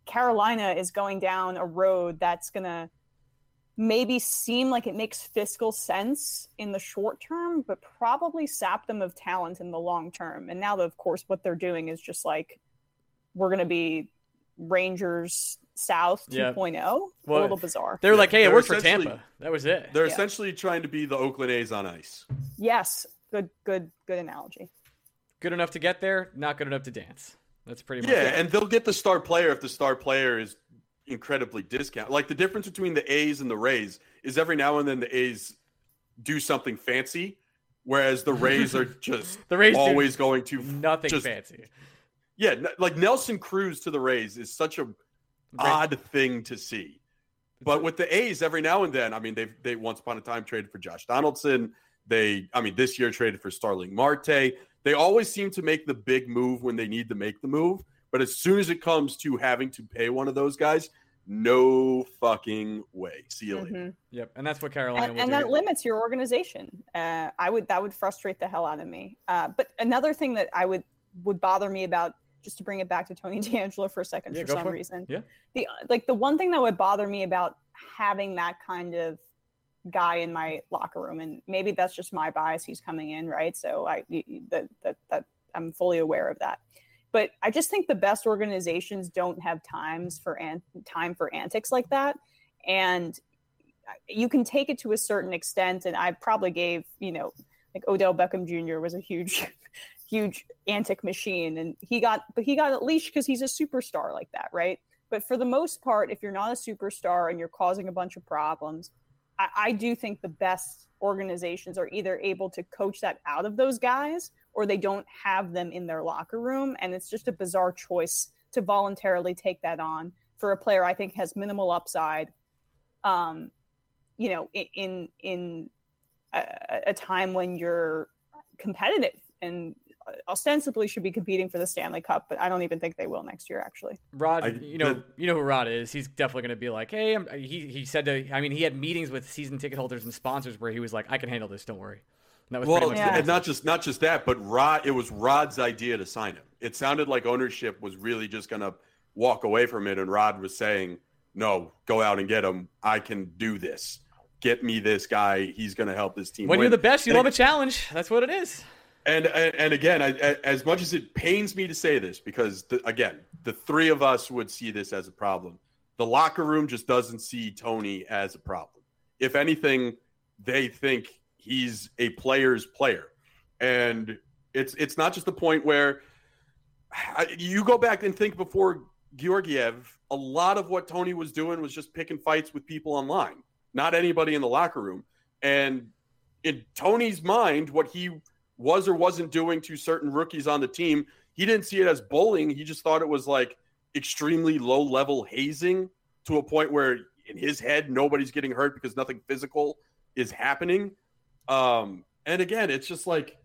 Speaker 4: Carolina is going down a road that's to maybe seem like it makes fiscal sense in the short term, but probably sap them of talent in the long term. And now, of course, what they're doing is just like, we're going to be Rangers South 2.0. Yeah. Well, oh? a little bizarre.
Speaker 1: They were like, hey, it worked for Tampa. That was it.
Speaker 3: They're yeah. essentially trying to be the Oakland A's on ice.
Speaker 4: Yes. Good, good, good analogy.
Speaker 1: Good enough to get there, not good enough to dance. That's pretty much
Speaker 3: Yeah,
Speaker 1: it.
Speaker 3: and they'll get the star player if the star player is incredibly discounted. Like the difference between the A's and the Rays is every now and then the A's do something fancy, whereas the Rays are just the Rays always going to
Speaker 1: nothing just, fancy.
Speaker 3: Yeah, like Nelson Cruz to the Rays is such a odd thing to see. But with the A's, every now and then, I mean, they've they once upon a time traded for Josh Donaldson. They, I mean, this year traded for Starling Marte. They always seem to make the big move when they need to make the move. But as soon as it comes to having to pay one of those guys, no fucking way. See you later. Mm-hmm.
Speaker 1: Yep, and that's what Carolina
Speaker 4: and, and that limits your organization. Uh, I would that would frustrate the hell out of me. Uh, but another thing that I would would bother me about just to bring it back to Tony DeAngelo for a second yeah, for some for reason.
Speaker 1: Yeah.
Speaker 4: The like the one thing that would bother me about having that kind of guy in my locker room, and maybe that's just my bias. He's coming in, right? So I that that that I'm fully aware of that. But I just think the best organizations don't have times for an, time for antics like that, and uh, you can take it to a certain extent. And I probably gave you know like Odell Beckham Jr. was a huge huge antic machine and he got but he got at least because he's a superstar like that right? But for the most part if you're not a superstar and you're causing a bunch of problems I, I do think the best organizations are either able to coach that out of those guys or they don't have them in their locker room and it's just a bizarre choice to voluntarily take that on for a player i think has minimal upside um you know in in a, a time when you're competitive and ostensibly should be competing for the Stanley Cup, but I don't even think they will next year. Actually,
Speaker 1: Rod, I, you know, the, you know who Rod is. He's definitely going to be like, hey, I'm, he he said to, I mean, he had meetings with season ticket holders and sponsors where he was like, I can handle this, don't worry.
Speaker 3: And that was well, yeah. and not just not just that, but Rod, it was Rod's idea to sign him. It sounded like ownership was really just going to walk away from it, and Rod was saying, no, go out and get him. I can do this. Get me this guy. He's going to help this team.
Speaker 1: When
Speaker 3: win.
Speaker 1: you're the best, you and love it, a challenge. That's what it is.
Speaker 3: And, and, again, I, as much as it pains me to say this, because the, again, the three of us would see this as a problem. The locker room just doesn't see Tony as a problem. If anything, they think he's a player's player, and it's it's not just the point where you go back and think before Georgiev, a lot of what Tony was doing was just picking fights with people online, not anybody in the locker room. And in Tony's mind, what he was or wasn't doing to certain rookies on the team. He didn't see it as bullying. He just thought it was like extremely low level hazing to a point where in his head nobody's getting hurt because nothing physical is happening. Um, and again, it's just like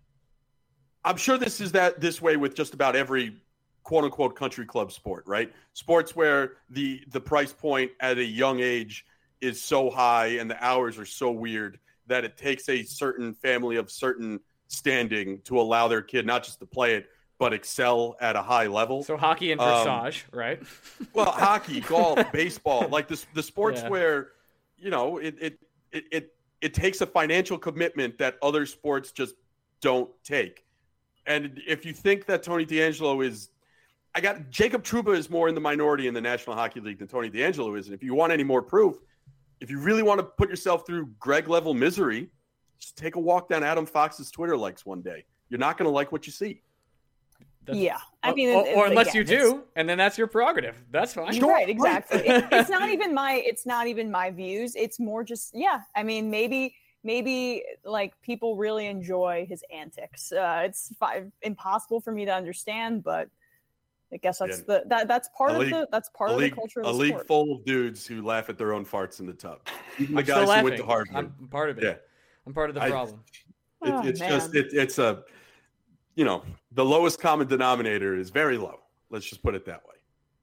Speaker 3: I'm sure this is that this way with just about every quote unquote country club sport, right? Sports where the the price point at a young age is so high and the hours are so weird that it takes a certain family of certain standing to allow their kid not just to play it but excel at a high level.
Speaker 1: So hockey and dressage, um, right?
Speaker 3: well, hockey, golf, baseball, like the the sports yeah. where you know it, it it it it takes a financial commitment that other sports just don't take. And if you think that Tony DeAngelo is I got Jacob Trouba is more in the minority in the National Hockey League than Tony DeAngelo is. And if you want any more proof, if you really want to put yourself through Greg level misery, just take a walk down Adam Fox's Twitter likes one day. You're not going to like what you see.
Speaker 4: That's, yeah, I mean,
Speaker 1: or, or unless again, you do, and then that's your prerogative. That's fine.
Speaker 4: Sure, right, exactly. it, it's not even my. It's not even my views. It's more just yeah. I mean, maybe maybe like people really enjoy his antics. Uh, it's fi- impossible for me to understand, but I guess that's yeah. the that that's part league, of the that's part of the culture. Of
Speaker 3: a league sport. full of dudes who laugh at their own farts in the tub. The guys who went to Harvard.
Speaker 1: I'm part of it. Yeah. I'm part of the problem.
Speaker 3: I, it, oh, it's man. just it, it's a you know the lowest common denominator is very low. Let's just put it that way.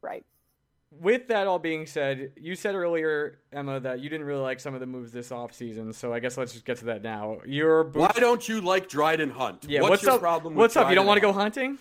Speaker 4: Right.
Speaker 1: with that all being said, you said earlier, Emma, that you didn't really like some of the moves this offseason. So I guess let's just get to that now. Your
Speaker 3: Why don't you like Dryden Hunt?
Speaker 1: yeah,
Speaker 3: what's,
Speaker 1: what's,
Speaker 3: your
Speaker 1: up?
Speaker 3: problem? with
Speaker 1: what's up? You don't want to go
Speaker 3: Hunt?
Speaker 1: hunting?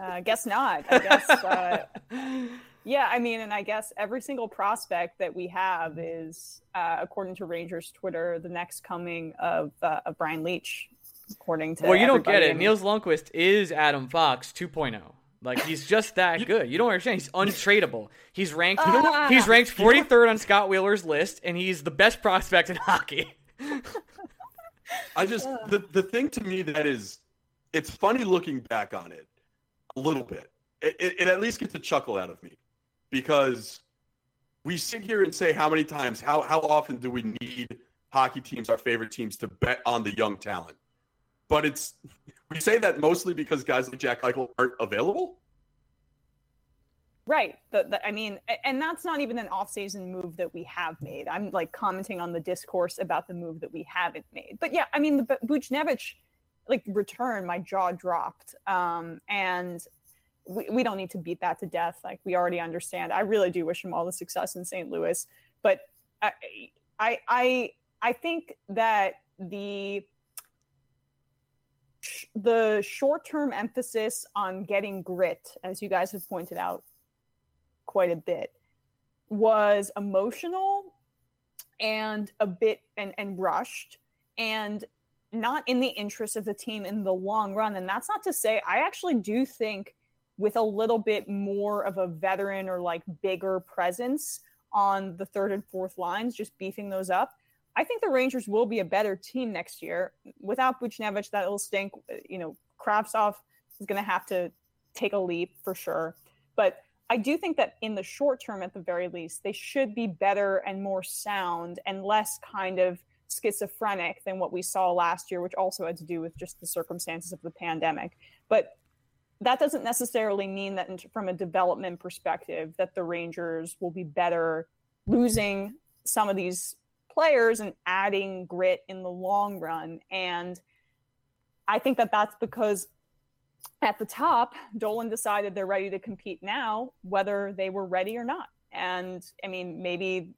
Speaker 4: Uh, guess not. I guess. Uh, yeah, I mean, and I guess every single prospect that we have is, uh, according to Rangers Twitter, the next coming of uh, of Brian Leetch. According to
Speaker 1: Well, you don't get it.
Speaker 4: I mean,
Speaker 1: Nils Lundkvist is Adam Fox 2.0. Like he's just that good. You don't understand. He's untradeable. He's ranked.
Speaker 4: Ah.
Speaker 1: he's ranked 43rd on Scott Wheeler's list, and he's the best prospect in hockey.
Speaker 3: I just the the thing to me that is, it's funny looking back on it, a little bit. It, it, it at least gets a chuckle out of me, because we sit here and say how many times, how how often do we need hockey teams, our favorite teams, to bet on the young talent? But it's we say that mostly because guys like Jack Eichel aren't available.
Speaker 4: Right. The, the, I mean, and that's not even an off-season move that we have made. I'm like commenting on the discourse about the move that we haven't made. But yeah, I mean, the Bu- Buchnevich like return, my jaw dropped. Um, and we, we don't need to beat that to death. Like we already understand. I really do wish him all the success in St. Louis, but I, I, I, I think that the the short-term emphasis on getting grit, as you guys have pointed out quite a bit, was emotional and a bit and, and rushed and not in the interest of the team in the long run. And that's not to say I actually do think with a little bit more of a veteran or like bigger presence on the third and fourth lines, just beefing those up. I think the Rangers will be a better team next year. Without Buchnevich, that'll stink. Uh, you know, Kravtsov is going to have to take a leap for sure. But I do think that in the short term, at the very least, they should be better and more sound and less kind of schizophrenic than what we saw last year, which also had to do with just the circumstances of the pandemic. But that doesn't necessarily mean that from a development perspective that the Rangers will be better losing some of these players and adding grit in the long run. And I think that that's because at the top, Dolan decided they're ready to compete now, whether they were ready or not. And I mean, maybe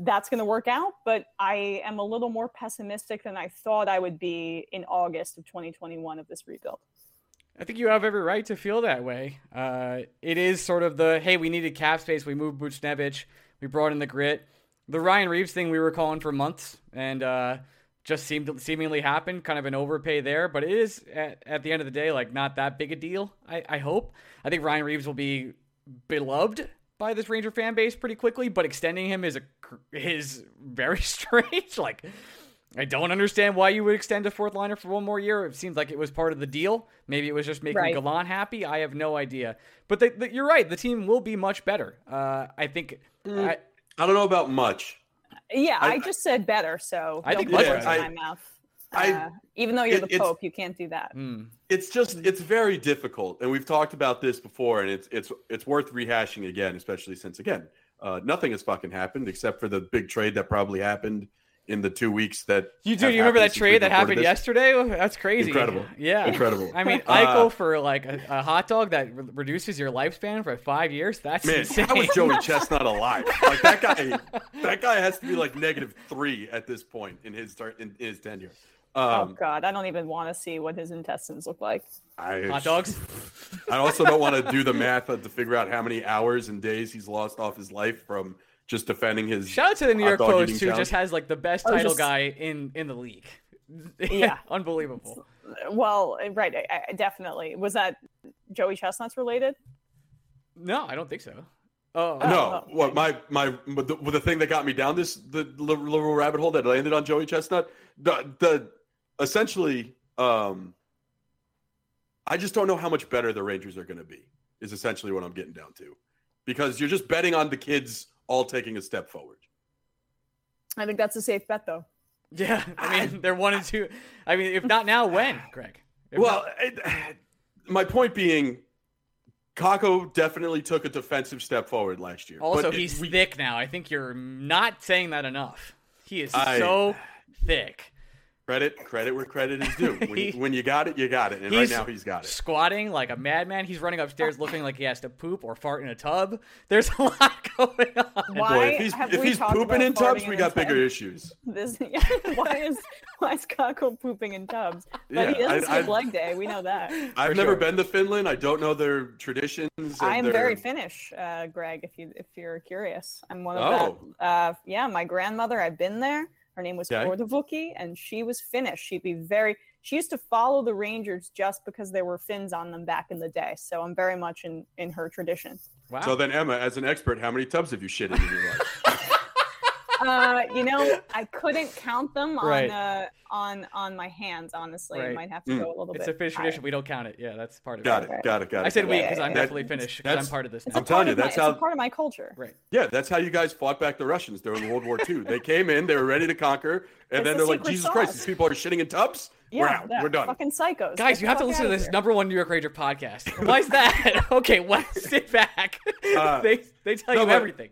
Speaker 4: that's going to work out, but I am a little more pessimistic than I thought I would be in August of 2021 of this rebuild.
Speaker 1: I think you have every right to feel that way. Uh, it is sort of the hey, we needed cap space. We moved Buchnevich. We brought in the grit. The Ryan Reaves thing we were calling for months, and uh, just seemed seemingly happened. Kind of an overpay there, but it is at, at the end of the day like not that big a deal. I, I hope. I think Ryan Reaves will be beloved by this Ranger fan base pretty quickly, but extending him is a is very strange. like I don't understand why you would extend a fourth liner for one more year. It seems like it was part of the deal. Maybe it was just making
Speaker 4: Right.
Speaker 1: Gallant happy. I have no idea. But the, the, you're right. The team will be much better. Uh, I think. I,
Speaker 3: I don't know about much.
Speaker 4: Yeah, I,
Speaker 3: I-
Speaker 4: just said better, so
Speaker 1: I
Speaker 4: don't
Speaker 1: think
Speaker 4: put
Speaker 1: much
Speaker 4: words
Speaker 3: better.
Speaker 4: in my mouth.
Speaker 3: I-
Speaker 4: Uh, even though you're
Speaker 3: it-
Speaker 4: the Pope, you can't do that.
Speaker 1: hmm.
Speaker 3: It's just it's very difficult, and we've talked about this before, and it's it's it's worth rehashing again, especially since again, uh, nothing has fucking happened except for the big trade that probably happened in the two weeks that
Speaker 1: You do you remember that trade that happened
Speaker 3: this.
Speaker 1: yesterday? Oh, That's crazy.
Speaker 3: Incredible.
Speaker 1: Yeah.
Speaker 3: Incredible.
Speaker 1: I mean,
Speaker 3: Uh,
Speaker 1: Eichel for like a, a hot dog that re- reduces your lifespan for five years. That's
Speaker 3: Man,
Speaker 1: insane.
Speaker 3: how is Joey Chestnut alive? Like that guy, that guy has to be like negative three at this point in his tar- in his tenure.
Speaker 4: oh
Speaker 3: Um,
Speaker 4: God, I don't even want to see what his intestines look like.
Speaker 3: I,
Speaker 1: hot dogs.
Speaker 3: I also don't want to do the math to figure out how many hours and days he's lost off his life from just defending his.
Speaker 1: Shout out to the New York Post, who
Speaker 3: challenge.
Speaker 1: just has like the best title
Speaker 4: just-
Speaker 1: guy in in the league.
Speaker 4: Yeah.
Speaker 1: unbelievable.
Speaker 4: Well, right, I, I, definitely. Was that Joey Chestnuts related?
Speaker 1: No, I don't think so. Oh
Speaker 3: No,
Speaker 4: Oh.
Speaker 3: what my my but the, the thing that got me down this the li- little rabbit hole that landed on Joey Chestnut, the the essentially, um, I just don't know how much better the Rangers are going to be. Is essentially what I'm getting down to, because you're just betting on the kids all taking a step forward.
Speaker 4: I think that's a safe bet, though.
Speaker 1: Yeah, I mean they're one and two. I mean, if not now, when, Greg? If
Speaker 3: Well, it, my point being, Kakko definitely took a defensive step forward last year.
Speaker 1: Also,
Speaker 3: but it-
Speaker 1: he's
Speaker 3: we-
Speaker 1: thick now. I think you're not saying that enough. He is
Speaker 3: I-
Speaker 1: so thick.
Speaker 3: Credit credit where credit is due. When,
Speaker 1: He-
Speaker 3: when you got it, you got it. And right now he's got it.
Speaker 1: Squatting like a madman. He's running upstairs looking like he has to poop or fart in a tub. There's a lot going on.
Speaker 4: Why
Speaker 3: Boy, if he's if he's pooping in tubs, we got bigger
Speaker 4: tub?
Speaker 3: issues.
Speaker 4: This, why is why is Kakko pooping in tubs? But
Speaker 3: Yeah,
Speaker 4: he doesn't
Speaker 3: I-
Speaker 4: skip leg day. We know that.
Speaker 3: I've never
Speaker 1: sure.
Speaker 3: been to Finland. I don't know their traditions. and
Speaker 4: I am
Speaker 3: their-
Speaker 4: very Finnish, uh, Greg. If you if you're curious, I'm one of
Speaker 3: Oh.
Speaker 4: that. Uh, yeah, my grandmother. I've been there. Her name was
Speaker 3: Okay.
Speaker 4: Kortevuki, and she was Finnish. She'd be very. She used to follow the Rangers just because there were fins on them back in the day. So I'm very much in in her tradition.
Speaker 1: Wow.
Speaker 3: So then, Emma, as an expert, how many tubs have you shit in your life?
Speaker 4: Uh, you know, I couldn't count them on
Speaker 1: Right.
Speaker 4: uh, on on my hands. Honestly, I might have to
Speaker 3: Mm.
Speaker 4: go a little
Speaker 1: it's
Speaker 4: bit.
Speaker 1: It's a Finnish
Speaker 4: higher.
Speaker 1: tradition. We don't count it. Yeah, that's part of
Speaker 3: got
Speaker 1: it.
Speaker 3: it. Got it. Got it.
Speaker 1: I said
Speaker 3: got
Speaker 1: we
Speaker 3: it.
Speaker 1: because I'm
Speaker 4: That-
Speaker 1: definitely Finnish. Because I'm part of this
Speaker 4: It's
Speaker 1: now.
Speaker 4: a
Speaker 3: I'm telling you,
Speaker 4: of my-
Speaker 3: that's
Speaker 4: it's
Speaker 3: how-
Speaker 4: a part of my culture.
Speaker 1: Right.
Speaker 3: Yeah, that's how you guys fought back the Russians during World War II. They came in, they were ready to conquer, and
Speaker 4: It's
Speaker 3: then
Speaker 4: the
Speaker 3: they're like,
Speaker 4: secret
Speaker 3: Jesus Christ, these people are shitting in tubs.
Speaker 4: Yeah,
Speaker 3: we're out. We're done.
Speaker 4: Fucking psychos.
Speaker 1: Guys,
Speaker 4: Get
Speaker 1: you have to listen to this
Speaker 4: here.
Speaker 1: number one New York Ranger podcast. Why is that? okay, well, sit back.
Speaker 3: Uh,
Speaker 1: they they tell
Speaker 3: no,
Speaker 1: you
Speaker 3: but-
Speaker 1: everything.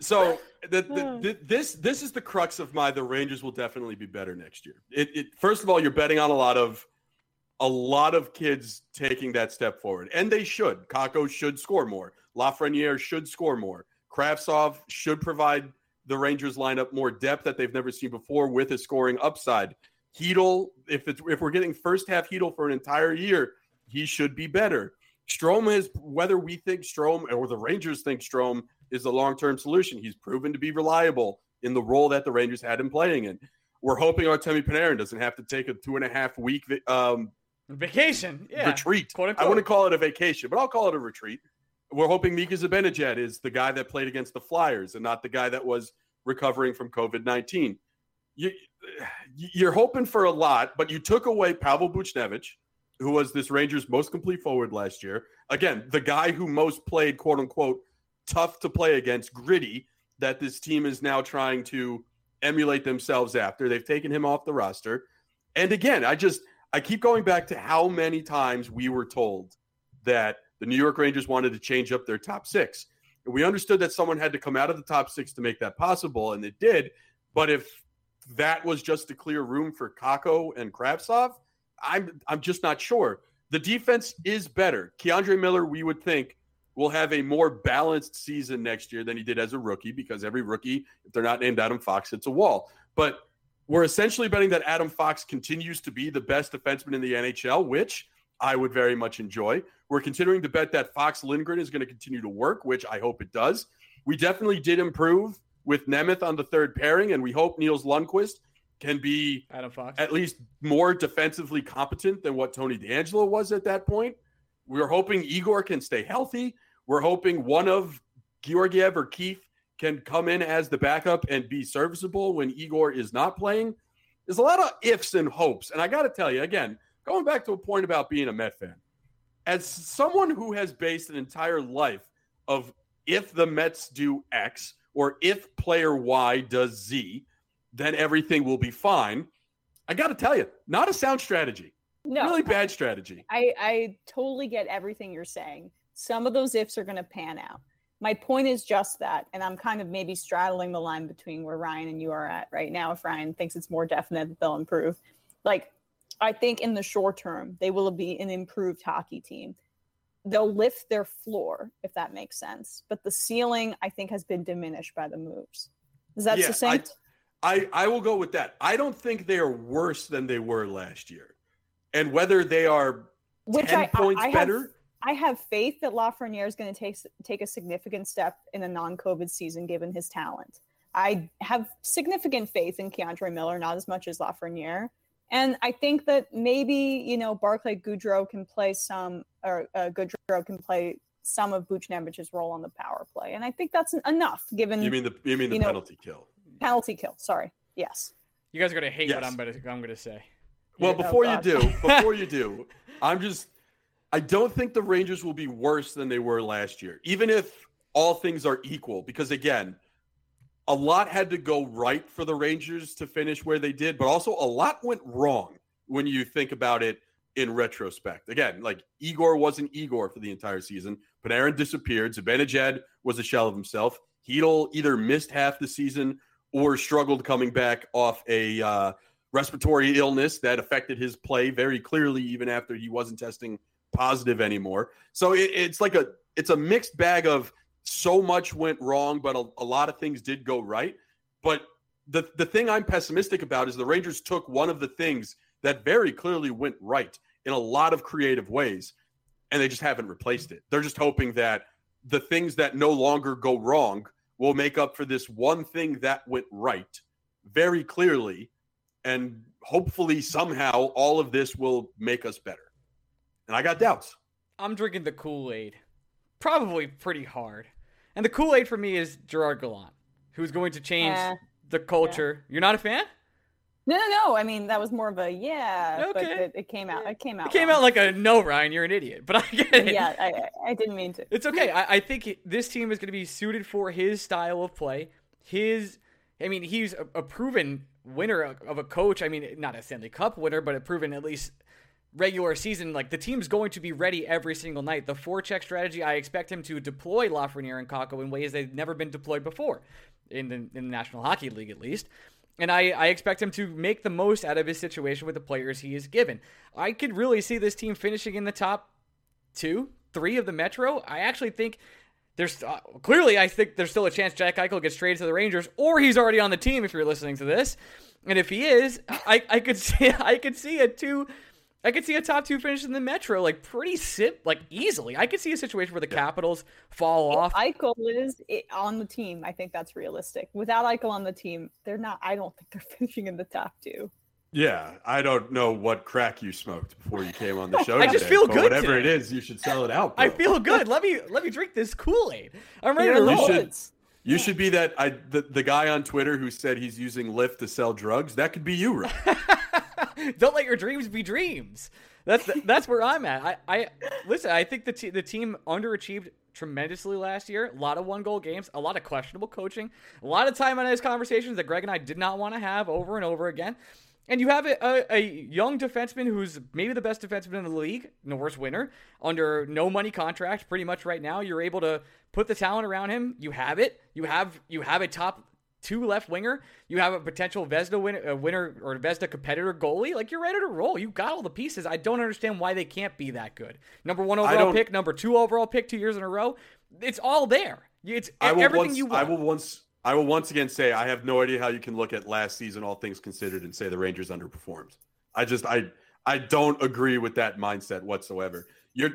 Speaker 3: So the, the,
Speaker 4: Hmm.
Speaker 3: the, this this is the crux of my the Rangers will definitely be better next year. It, it first of all, you're betting on a lot of a lot of kids taking that step forward, and they should. Kakko should score more. Lafreniere should score more. Kravtsov should provide the Rangers lineup more depth that they've never seen before with a scoring upside. Chytil, if it's if we're getting first half Chytil for an entire year, he should be better. Strome is whether we think Strome or the Rangers think Strome is the long term solution. He's proven to be reliable in the role that the Rangers had him playing in. We're hoping Artemi Panarin doesn't have to take a two and a half week um,
Speaker 1: Vacation. Yeah.
Speaker 3: retreat.
Speaker 1: Quote
Speaker 3: I wouldn't call it a vacation, but I'll call it a retreat. We're hoping Mika Zibanejad is the guy that played against the Flyers and not the guy that was recovering from COVID 19. You, you're hoping for a lot, but you took away Pavel Buchnevich, who was this Rangers' most complete forward last year. Again, the guy who most played, quote unquote, tough to play against, gritty, that this team is now trying to emulate themselves after. They've taken him off the roster. And again, I just, I keep going back to how many times we were told that the New York Rangers wanted to change up their top six. And we understood that someone had to come out of the top six to make that possible, and it did. But if that was just to clear room for Kakko and Kravtsov, I'm I'm just not sure. The defense is better. K'Andre Miller, we would think, will have a more balanced season next year than he did as a rookie because every rookie, if they're not named Adam Fox, hits a wall. But we're essentially betting that Adam Fox continues to be the best defenseman in the NHL, which I would very much enjoy. We're considering to bet that Fox Lindgren is going to continue to work, which I hope it does. We definitely did improve with Nemeth on the third pairing, and we hope Nils Lundkvist can be
Speaker 1: Adam Fox.
Speaker 3: at least more defensively competent than what Tony DeAngelo was at that point. We're hoping Igor can stay healthy. We're hoping one of Georgiev or Keith can come in as the backup and be serviceable when Igor is not playing. There's a lot of ifs and hopes. And I got to tell you, again, going back to a point about being a Met fan, as someone who has based an entire life of if the Mets do X or if player Y does Z, then everything will be fine. I got to tell you, not a sound strategy.
Speaker 4: No,
Speaker 3: really bad strategy.
Speaker 4: I, I totally get everything you're saying. Some of those ifs are going to pan out. My point is just that, and I'm kind of maybe straddling the line between where Ryan and you are at right now. If Ryan thinks it's more definite that they'll improve, like I think in the short term they will be an improved hockey team. They'll lift their floor if that makes sense, but the ceiling I think has been diminished by the moves. Is that
Speaker 3: Yeah,
Speaker 4: succinct?
Speaker 3: I, I will go with that. I don't think they are worse than they were last year. And whether they are
Speaker 4: Which
Speaker 3: 10
Speaker 4: I, I-
Speaker 3: points
Speaker 4: I have-
Speaker 3: better,
Speaker 4: I have faith that Lafreniere is going to take take a significant step in a non-COVID season, given his talent. I have significant faith in K'Andre Miller, not as much as Lafreniere, and I think that maybe you know Barclay Goodrow can play some, or uh, Goodrow can play some of Buchnevich's role on the power play, and I think that's enough given
Speaker 3: you mean the you mean the
Speaker 4: you know-
Speaker 3: penalty kill.
Speaker 4: penalty kill. Sorry, yes.
Speaker 1: You guys are gonna hate what
Speaker 3: Yes.
Speaker 1: I'm gonna I'm gonna say.
Speaker 3: Well,
Speaker 4: Oh,
Speaker 3: before you do, before you do, I'm just I don't think the Rangers will be worse than they were last year, even if all things are equal. Because again, a lot had to go right for the Rangers to finish where they did, but also a lot went wrong when you think about it in retrospect. Again, like Igor wasn't Igor for the entire season. Panarin disappeared. Zibanejad was a shell of himself. Chytil either missed half the season or struggled coming back off a uh, respiratory illness that affected his play very clearly, even after he wasn't testing positive anymore. So it, it's like a it's a mixed bag of so much went wrong, but a, a lot of things did go right. But the the thing I'm pessimistic about is the Rangers took one of the things that very clearly went right in a lot of creative ways, and they just haven't replaced it. They're just hoping that the things that no longer go wrong will make up for this one thing that went right very clearly, and hopefully somehow all of this will make us better. And I got doubts.
Speaker 1: I'm drinking the Kool Aid, probably pretty hard, and the Kool Aid for me is Gerard Gallant, who's going to change
Speaker 4: Yeah.
Speaker 1: the culture. You're not a fan?
Speaker 4: No, no, no. I mean, that was more of a yeah, but it, it came out. It came out.
Speaker 1: It came
Speaker 4: wrong.
Speaker 1: out like a no, Ryan. You're an idiot. But I get it.
Speaker 4: yeah, I, I- I didn't mean to.
Speaker 1: It's okay. I, I think this team is going to be suited for his style of play. His, I mean, he's a, a proven winner of, of a coach. I mean, not a Stanley Cup winner, but a proven at least regular season. Like the team's going to be ready every single night. The four check strategy, I expect him to deploy Lafreniere and Kakko in ways they've never been deployed before in the, in the National Hockey League, at least. And I, I expect him to make the most out of his situation with the players he is given. I could really see this team finishing in the top two, three of the Metro. I actually think there's uh, clearly I think there's still a chance Jack Eichel gets traded to the Rangers, or he's already on the team. If you're listening to this, and if he is, I, I could see I could see a two. I could see a top two finish in the Metro, like pretty sim, like easily. I could see a situation where the Capitals fall off.
Speaker 4: Eichel is i- on the team. I think that's realistic. Without Eichel on the team, they're not. I don't think they're finishing in the top two.
Speaker 3: Yeah, I don't know what crack you smoked before you came on the show.
Speaker 1: I just feel good
Speaker 3: Whatever
Speaker 1: today.
Speaker 3: it is, you should sell it out.
Speaker 1: I feel good. let me let me drink this Kool Aid. I'm ready
Speaker 4: You're
Speaker 1: to
Speaker 4: in
Speaker 1: roll.
Speaker 3: should- You should be that I the, the guy on Twitter who said he's using Lyft to sell drugs. That could be you, right?
Speaker 1: Don't let your dreams be dreams. That's that's where I'm at. I, I listen. I think the te- the team underachieved tremendously last year. A lot of one goal games, a lot of questionable coaching, a lot of time on his conversations that Greg and I did not want to have over and over again. And you have a, a, a young defenseman who's maybe the best defenseman in the league, Norris winner, under no money contract, pretty much right now. You're able to put the talent around him. You have it. You have you have a top two left winger. You have a potential Vezina win, uh, winner or Vezina competitor goalie. Like you're ready to roll. You got all the pieces. I don't understand why they can't be that good. Number one overall pick, number two overall pick, two years in a row. It's all there. It's
Speaker 3: I will
Speaker 1: everything
Speaker 3: once,
Speaker 1: you want.
Speaker 3: I will once I will once again say I have no idea how you can look at last season, all things considered, and say the Rangers underperformed. I just I I don't agree with that mindset whatsoever. You're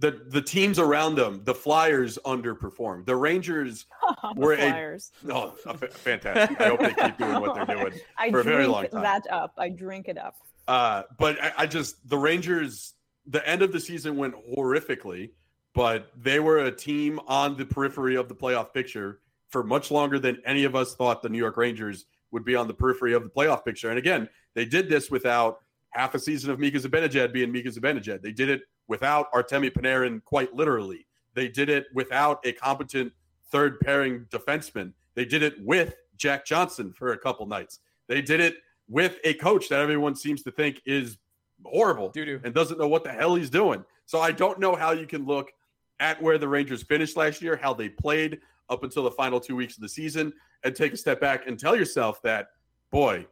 Speaker 3: the the teams around them, the Flyers underperformed. The Rangers,
Speaker 4: The
Speaker 3: We're a-
Speaker 4: Flyers.
Speaker 3: oh, fantastic. I hope they keep doing what they're doing.
Speaker 4: I
Speaker 3: for a very long time.
Speaker 4: that up. I drink it up.
Speaker 3: Uh, but I, I just the Rangers. The end of the season went horrifically, but they were a team on the periphery of the playoff picture for much longer than any of us thought the New York Rangers would be on the periphery of the playoff picture. And again, they did this without half a season of Mika Zibanejad being Mika Zibanejad. They did it without Artemi Panarin, quite literally. They did it without a competent third pairing defenseman. They did it with Jack Johnson for a couple nights. They did it with a coach that everyone seems to think is horrible
Speaker 1: Doo-doo.
Speaker 3: and doesn't know what the hell he's doing. So I don't know how you can look at where the Rangers finished last year, how they played up until the final two weeks of the season, and take a step back and tell yourself that, boy,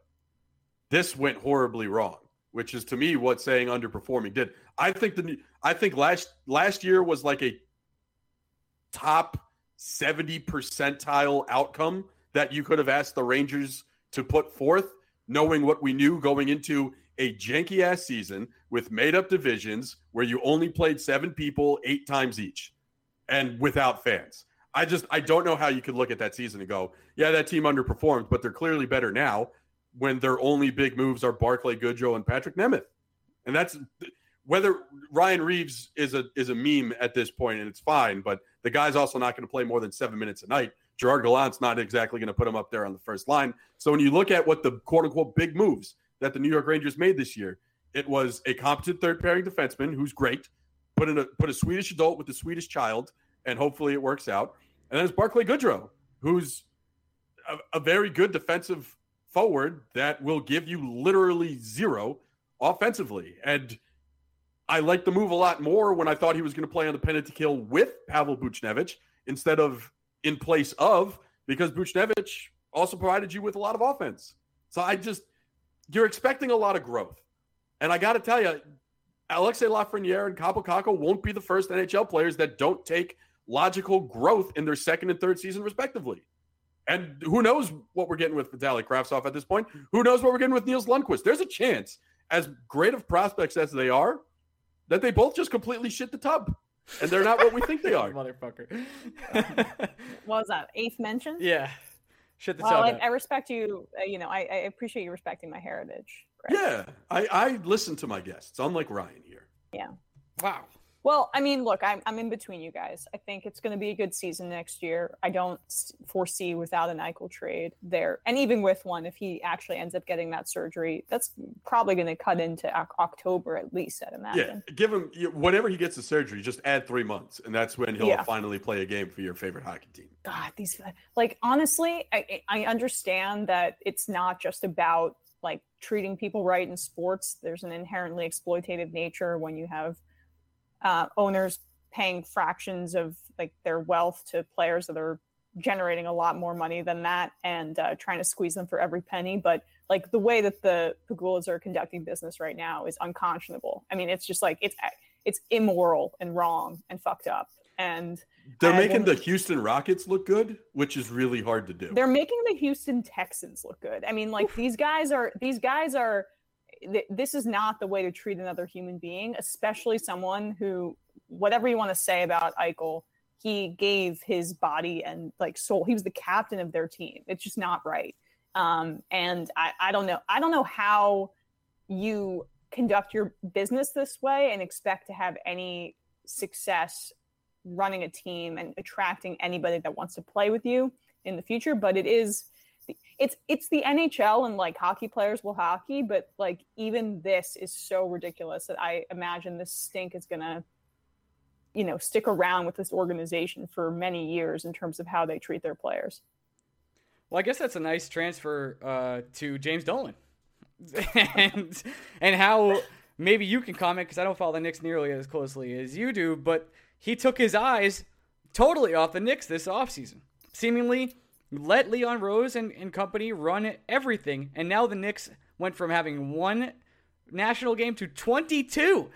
Speaker 3: this went horribly wrong. Which is to me what saying underperforming did. I think the I think last last year was like a top 70 percentile outcome that you could have asked the Rangers to put forth, knowing what we knew going into a janky ass season with made up divisions where you only played seven people eight times each and without fans. I just I don't know how you could look at that season and go, yeah, that team underperformed, but they're clearly better now when their only big moves are Barclay Goodrow and Patrik Nemeth. And that's whether Ryan Reaves is a is a meme at this point, and it's fine, but the guy's also not going to play more than seven minutes a night. Gerard Gallant's not exactly going to put him up there on the first line. So when you look at what the quote unquote big moves that the New York Rangers made this year, it was a competent third pairing defenseman who's great, put in a put a Swedish adult with a Swedish child, and hopefully it works out. And then it's Barclay Goodrow, who's a, a very good defensive forward that will give you literally zero offensively. And I like the move a lot more when I thought he was going to play on the penalty kill with Pavel Buchnevich instead of in place of, because Buchnevich also provided you with a lot of offense. So I just, you're expecting a lot of growth. And I got to tell you, Alexei Lafreniere and Kaapo Kakko won't be the first NHL players that don't take logical growth in their second and third season, respectively. And who knows what we're getting with Vitali Kravtsov at this point? Who knows what we're getting with Nils Lundkvist? There's a chance, as great of prospects as they are, that they both just completely shit the tub, and they're not what we think they are.
Speaker 1: Motherfucker.
Speaker 4: what was that? Eighth mention?
Speaker 1: yeah. Shit the
Speaker 4: Well, I,
Speaker 1: tub.
Speaker 4: I respect you. Uh, you know, I, I appreciate you respecting my heritage. Greg.
Speaker 3: Yeah, I, I listen to my guests, unlike Ryan here. Yeah.
Speaker 1: Wow.
Speaker 4: Well, I mean, look, I'm, I'm in between you guys. I think it's going to be a good season next year. I don't foresee without an Eichel trade there. And even with one, if he actually ends up getting that surgery, that's probably going to cut into October at least, I'd
Speaker 3: Yeah,
Speaker 4: imagine.
Speaker 3: give him whenever he gets the surgery, just add three months, and that's when he'll
Speaker 4: Yeah.
Speaker 3: finally play a game for your favorite hockey team.
Speaker 4: God, these, like, honestly, I, I understand that it's not just about like treating people right in sports. There's an inherently exploitative nature when you have uh, owners paying fractions of like their wealth to players that are generating a lot more money than that and uh, trying to squeeze them for every penny. But like the way that the Pegulas are conducting business right now is unconscionable. I mean, it's just like it's it's immoral and wrong and fucked up. And
Speaker 3: They're
Speaker 4: I
Speaker 3: making the Houston Rockets look good, which is really hard to do.
Speaker 4: they're making the Houston Texans look good. I mean, like these guys are these guys are. Th- This is not the way to treat another human being, especially someone who, whatever you want to say about Eichel, he gave his body and like soul. He was the captain of their team. It's just not right. Um, and I, I don't know. I don't know how you conduct your business this way and expect to have any success running a team and attracting anybody that wants to play with you in the future but it is it's it's the NHL and like hockey players will hockey but like even this is so ridiculous that I imagine this stink is to you know stick around with this organization for many years in terms of how they treat their players.
Speaker 1: Well, I guess that's a nice transfer uh, to James Dolan, and and how maybe you can comment because I don't follow the Knicks nearly as closely as you do, but he took his eyes totally off the Knicks this offseason. Seemingly let Leon Rose and, and company run everything, and now the Knicks went from having one national game to 22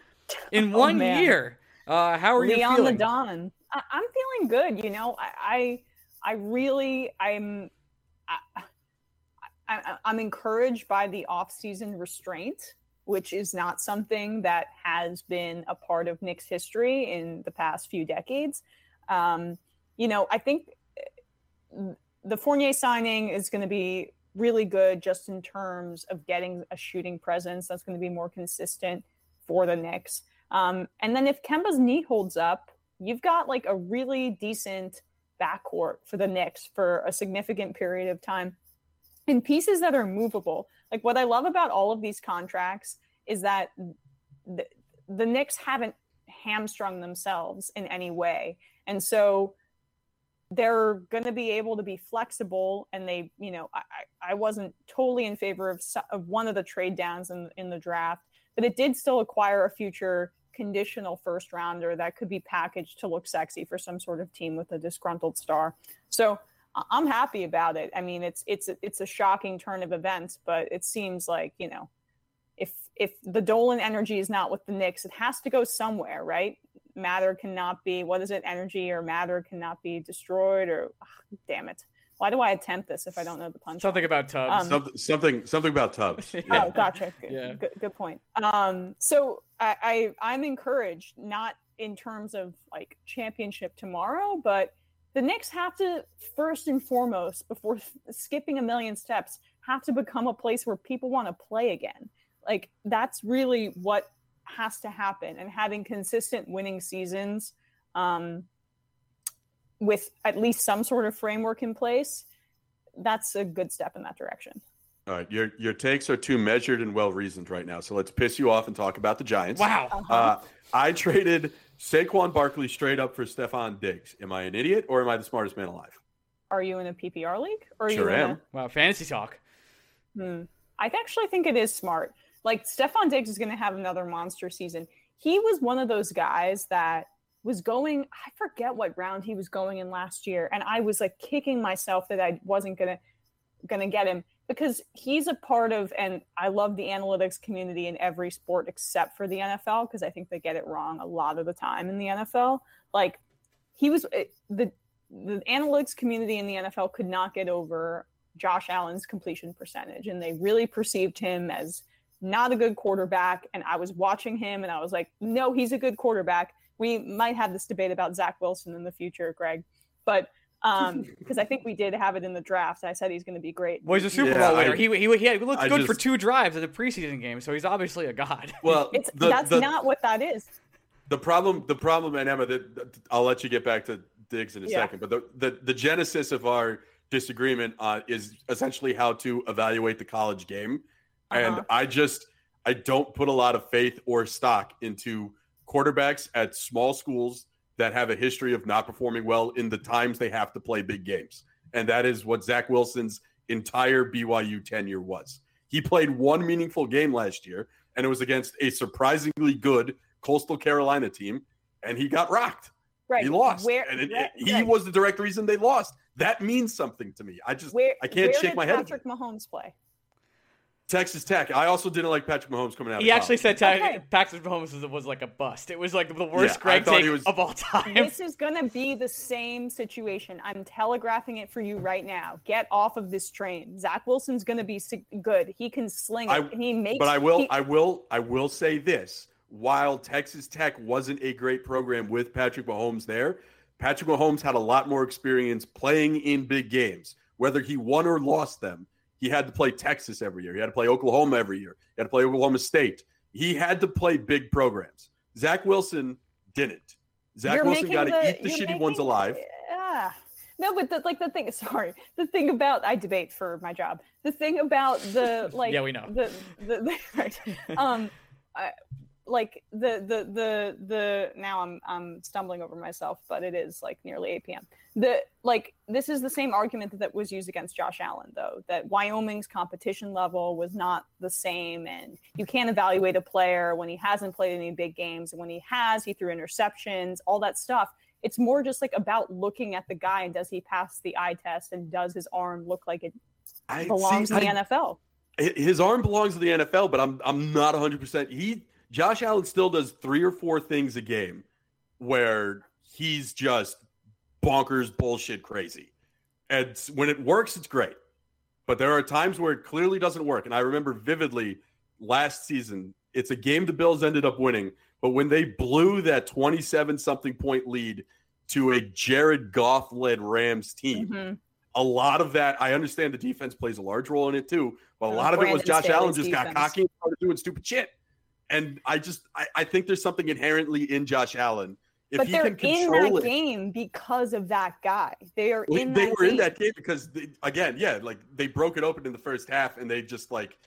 Speaker 1: in one
Speaker 4: Oh, man.
Speaker 1: year. Uh, how are you
Speaker 4: Leon the Don. I, I'm feeling good. You know, I, I, I really, I'm, I, I, I'm encouraged by the off-season restraint, which is not something that has been a part of Knicks history in the past few decades. Um, you know, I think the Fournier signing is going to be really good just in terms of getting a shooting presence that's going to be more consistent for the Knicks. Um, and then if Kemba's knee holds up, you've got like a really decent backcourt for the Knicks for a significant period of time and pieces that are movable. Like what I love about all of these contracts is that the, the Knicks haven't hamstrung themselves in any way. And so they're going to be able to be flexible and they, you know, I, I wasn't totally in favor of, of one of the trade downs in, in the draft, but it did still acquire a future conditional first rounder that could be packaged to look sexy for some sort of team with a disgruntled star. So I'm happy about it. I mean, it's it's it's a shocking turn of events, but it seems like you know, if if the Dolan energy is not with the Knicks, it has to go somewhere, right? Matter cannot be what is it? Energy or matter cannot be destroyed, or ah, damn it. Why do I attempt this if I don't know the punch?
Speaker 1: Something about tubs.
Speaker 4: Um,
Speaker 3: something, something, something about tubs.
Speaker 1: Yeah.
Speaker 4: Oh, gotcha. Good,
Speaker 1: Yeah.
Speaker 4: good, good point. Um, so I, I I'm encouraged, not in terms of like championship tomorrow, but the Knicks have to first and foremost, before skipping a million steps, have to become a place where people want to play again. Like that's really what has to happen, and having consistent winning seasons. Um, with at least some sort of framework in place, that's a good step in that direction.
Speaker 3: All right, your your takes are too measured and well reasoned right now. So let's piss you off and talk about the Giants.
Speaker 1: wow.
Speaker 4: Uh-huh.
Speaker 3: Uh, I traded Saquon Barkley straight up for Stefon Diggs. Am I an idiot or am I the smartest man alive?
Speaker 4: Are you in a PPR league? Or are
Speaker 3: Sure
Speaker 4: you in
Speaker 3: am.
Speaker 1: Wow. Fantasy talk.
Speaker 4: Hmm. I actually think it is smart. Like Stefon Diggs is going to have another monster season. He was one of those guys that was going. I forget what round he was going in last year, and I was like kicking myself that I wasn't gonna gonna get him. because he's a part of, and I love the analytics community in every sport except for the NFL because I think they get it wrong a lot of the time in the NFL. Like he was eh, the the analytics community in the NFL could not get over Josh Allen's completion percentage, and they really perceived him as not a good quarterback. And I was watching him, and I was like, no, he's a good quarterback. We might have this debate about Zach Wilson in the future, Greg, but um because I think we did have it in the draft. I said he's going to be great.
Speaker 1: Well, he's a Super
Speaker 3: Yeah,
Speaker 1: Bowl winner.
Speaker 3: I-
Speaker 1: he he, he, had, looked
Speaker 3: I
Speaker 1: good for two drives at the preseason game, so he's obviously a god.
Speaker 3: Well,
Speaker 4: It's
Speaker 3: the,
Speaker 4: that's
Speaker 3: the,
Speaker 4: not what that is.
Speaker 3: the problem the problem and emma that that- i'll let you get back to diggs in a
Speaker 4: Yeah.
Speaker 3: second but the, the the genesis of our disagreement uh, is essentially how to evaluate the college game and
Speaker 4: Uh-huh.
Speaker 3: i just i don't put a lot of faith or stock into quarterbacks at small schools that have a history of not performing well in the times they have to play big games and that is what zach wilson's entire byu tenure was he played one meaningful game last year and it was against a surprisingly good Coastal Carolina team, and he got rocked.
Speaker 4: Right.
Speaker 3: He lost,
Speaker 4: Where,
Speaker 3: and it,
Speaker 4: where-
Speaker 3: it- he
Speaker 4: right.
Speaker 3: was the direct reason they lost. That means something to me. I just
Speaker 4: Where,
Speaker 3: I can't shake my head
Speaker 4: Patrick Mahomes play?
Speaker 3: Texas Tech. I also didn't like Patrick Mahomes coming out.
Speaker 1: He
Speaker 3: of
Speaker 1: actually
Speaker 3: college.
Speaker 1: said Ta-
Speaker 4: Okay.
Speaker 1: Patrick Mahomes was, was like a bust. It was like the worst
Speaker 3: Yeah, I
Speaker 1: Greg take
Speaker 3: was-
Speaker 1: of all time.
Speaker 4: This is going to be the same situation. I'm telegraphing it for you right now. Get off of this train. Zach Wilson's going to be good. He can sling it.
Speaker 3: I-
Speaker 4: he makes.
Speaker 3: But I will,
Speaker 4: he-
Speaker 3: I will, I will say this: while Texas Tech wasn't a great program with Patrick Mahomes there, Patrick Mahomes had a lot more experience playing in big games. Whether he won or lost them, he had to play Texas every year. He had to play Oklahoma every year. He had to play Oklahoma State. He had to play big programs. Zach Wilson didn't. Zach
Speaker 4: you're
Speaker 3: Wilson got to
Speaker 4: the-
Speaker 3: eat the
Speaker 4: you're
Speaker 3: shitty ones alive.
Speaker 4: Yeah. No, but the, like the thing. Sorry, the thing about I debate for my job. The thing about the like.
Speaker 1: Yeah, we know.
Speaker 4: The the, the right. Um, I, like the the the the now I'm I'm stumbling over myself, but it is like nearly 8 p.m. The like this is the same argument that was used against Josh Allen though that Wyoming's competition level was not the same and you can't evaluate a player when he hasn't played any big games and when he has he threw interceptions all that stuff it's more just like about looking at the guy and does he pass the eye test and does his arm look like it
Speaker 3: I
Speaker 4: belongs
Speaker 3: see,
Speaker 4: in the
Speaker 3: I-
Speaker 4: NFL
Speaker 3: his arm belongs to the NFL, but I'm I'm not 100. percent He Josh Allen still does three or four things a game where he's just bonkers bullshit crazy, and when it works, it's great. But there are times where it clearly doesn't work, and I remember vividly last season. It's a game the Bills ended up winning, but when they blew that 27 something point lead to a Jared Goff led Rams team
Speaker 4: Mhm.
Speaker 3: a lot of that, I understand the defense plays a large role in it too, but a
Speaker 4: Uh,
Speaker 3: lot of it was Josh Allen just got cocky and started doing stupid shit. And I just, I, I think there's something inherently in Josh Allen. If
Speaker 4: but
Speaker 3: he
Speaker 4: they're
Speaker 3: can
Speaker 4: in that
Speaker 3: it,
Speaker 4: game because of that guy they are
Speaker 3: they
Speaker 4: in
Speaker 3: they
Speaker 4: that
Speaker 3: were
Speaker 4: game.
Speaker 3: in that game because, they, again, yeah, like they broke it open in the first half and they just like,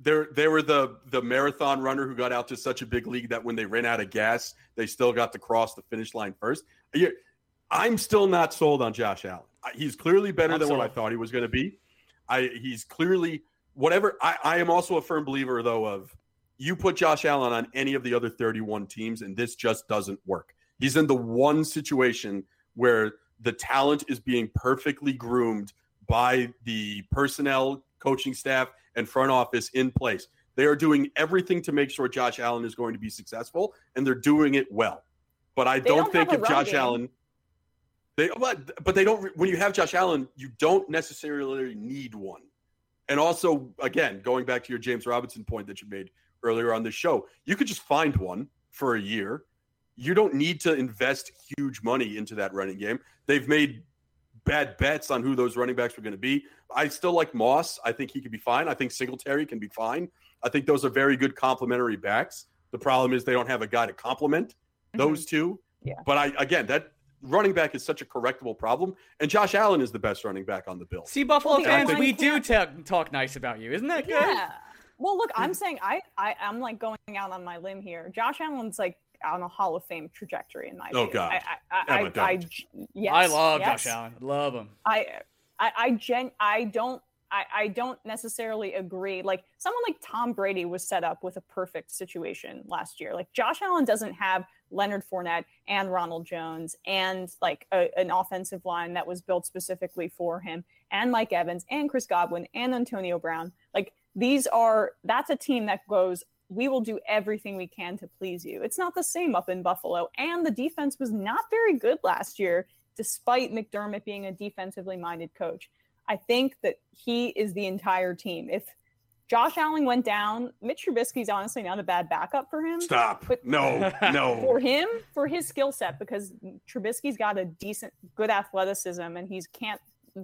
Speaker 3: they're, they were the the marathon runner who got out to such a big league that when they ran out of gas, they still got to cross the finish line first. I'm still not sold on Josh Allen. He's clearly better
Speaker 1: I'm
Speaker 3: than what I thought he was going to be. I he's clearly whatever. I, I am also a firm believer though of you put Josh Allen on any of the other 31 teams, and this just doesn't work. He's in the one situation where the talent is being perfectly groomed by the personnel, coaching staff, and front office in place. They are doing everything to make sure Josh Allen is going to be successful, and they're doing it well. But I don't,
Speaker 4: don't
Speaker 3: think if Josh
Speaker 4: game.
Speaker 3: Allen, they but, but they don't. When you have Josh Allen, you don't necessarily need one. And also, again, going back to your James Robinson point that you made earlier on the show, you could just find one for a year. You don't need to invest huge money into that running game. They've made bad bets on who those running backs were going to be. I still like Moss. I think he could be fine. I think Singletary can be fine. I think those are very good complementary backs. The problem is they don't have a guy to complement those two.
Speaker 4: Yeah.
Speaker 3: But I again, that running back is such a correctable problem, and Josh Allen is the best running back on the Bills.
Speaker 1: See, Buffalo
Speaker 4: Well,
Speaker 1: fans, we do
Speaker 4: can't-
Speaker 1: talk nice about you. Isn't that good?
Speaker 4: Yeah. Well, look, I'm saying I, I I'm like going out on my limb here. Josh Allen's like on a Hall of Fame trajectory in my
Speaker 3: Oh,
Speaker 4: view.
Speaker 3: God.
Speaker 4: I, I, I, I, I, yes,
Speaker 1: I love
Speaker 4: yes.
Speaker 1: Josh Allen. Love him.
Speaker 4: I, I, I gen, I don't, I, I don't necessarily agree. Like someone like Tom Brady was set up with a perfect situation last year. Like Josh Allen doesn't have Leonard Fournette and Ronald Jones and like a, an offensive line that was built specifically for him and Mike Evans and Chris Godwin and Antonio Brown. Like these are that's a team that goes we will do everything we can to please you. It's not the same up in Buffalo and the defense was not very good last year despite McDermott being a defensively minded coach. I think that he is the entire team. If Josh Allen went down. Mitch Trubisky's honestly not a bad backup for him.
Speaker 3: Stop. No, no.
Speaker 4: For him, for his skill set, because Trubisky's got a decent, good athleticism and he can't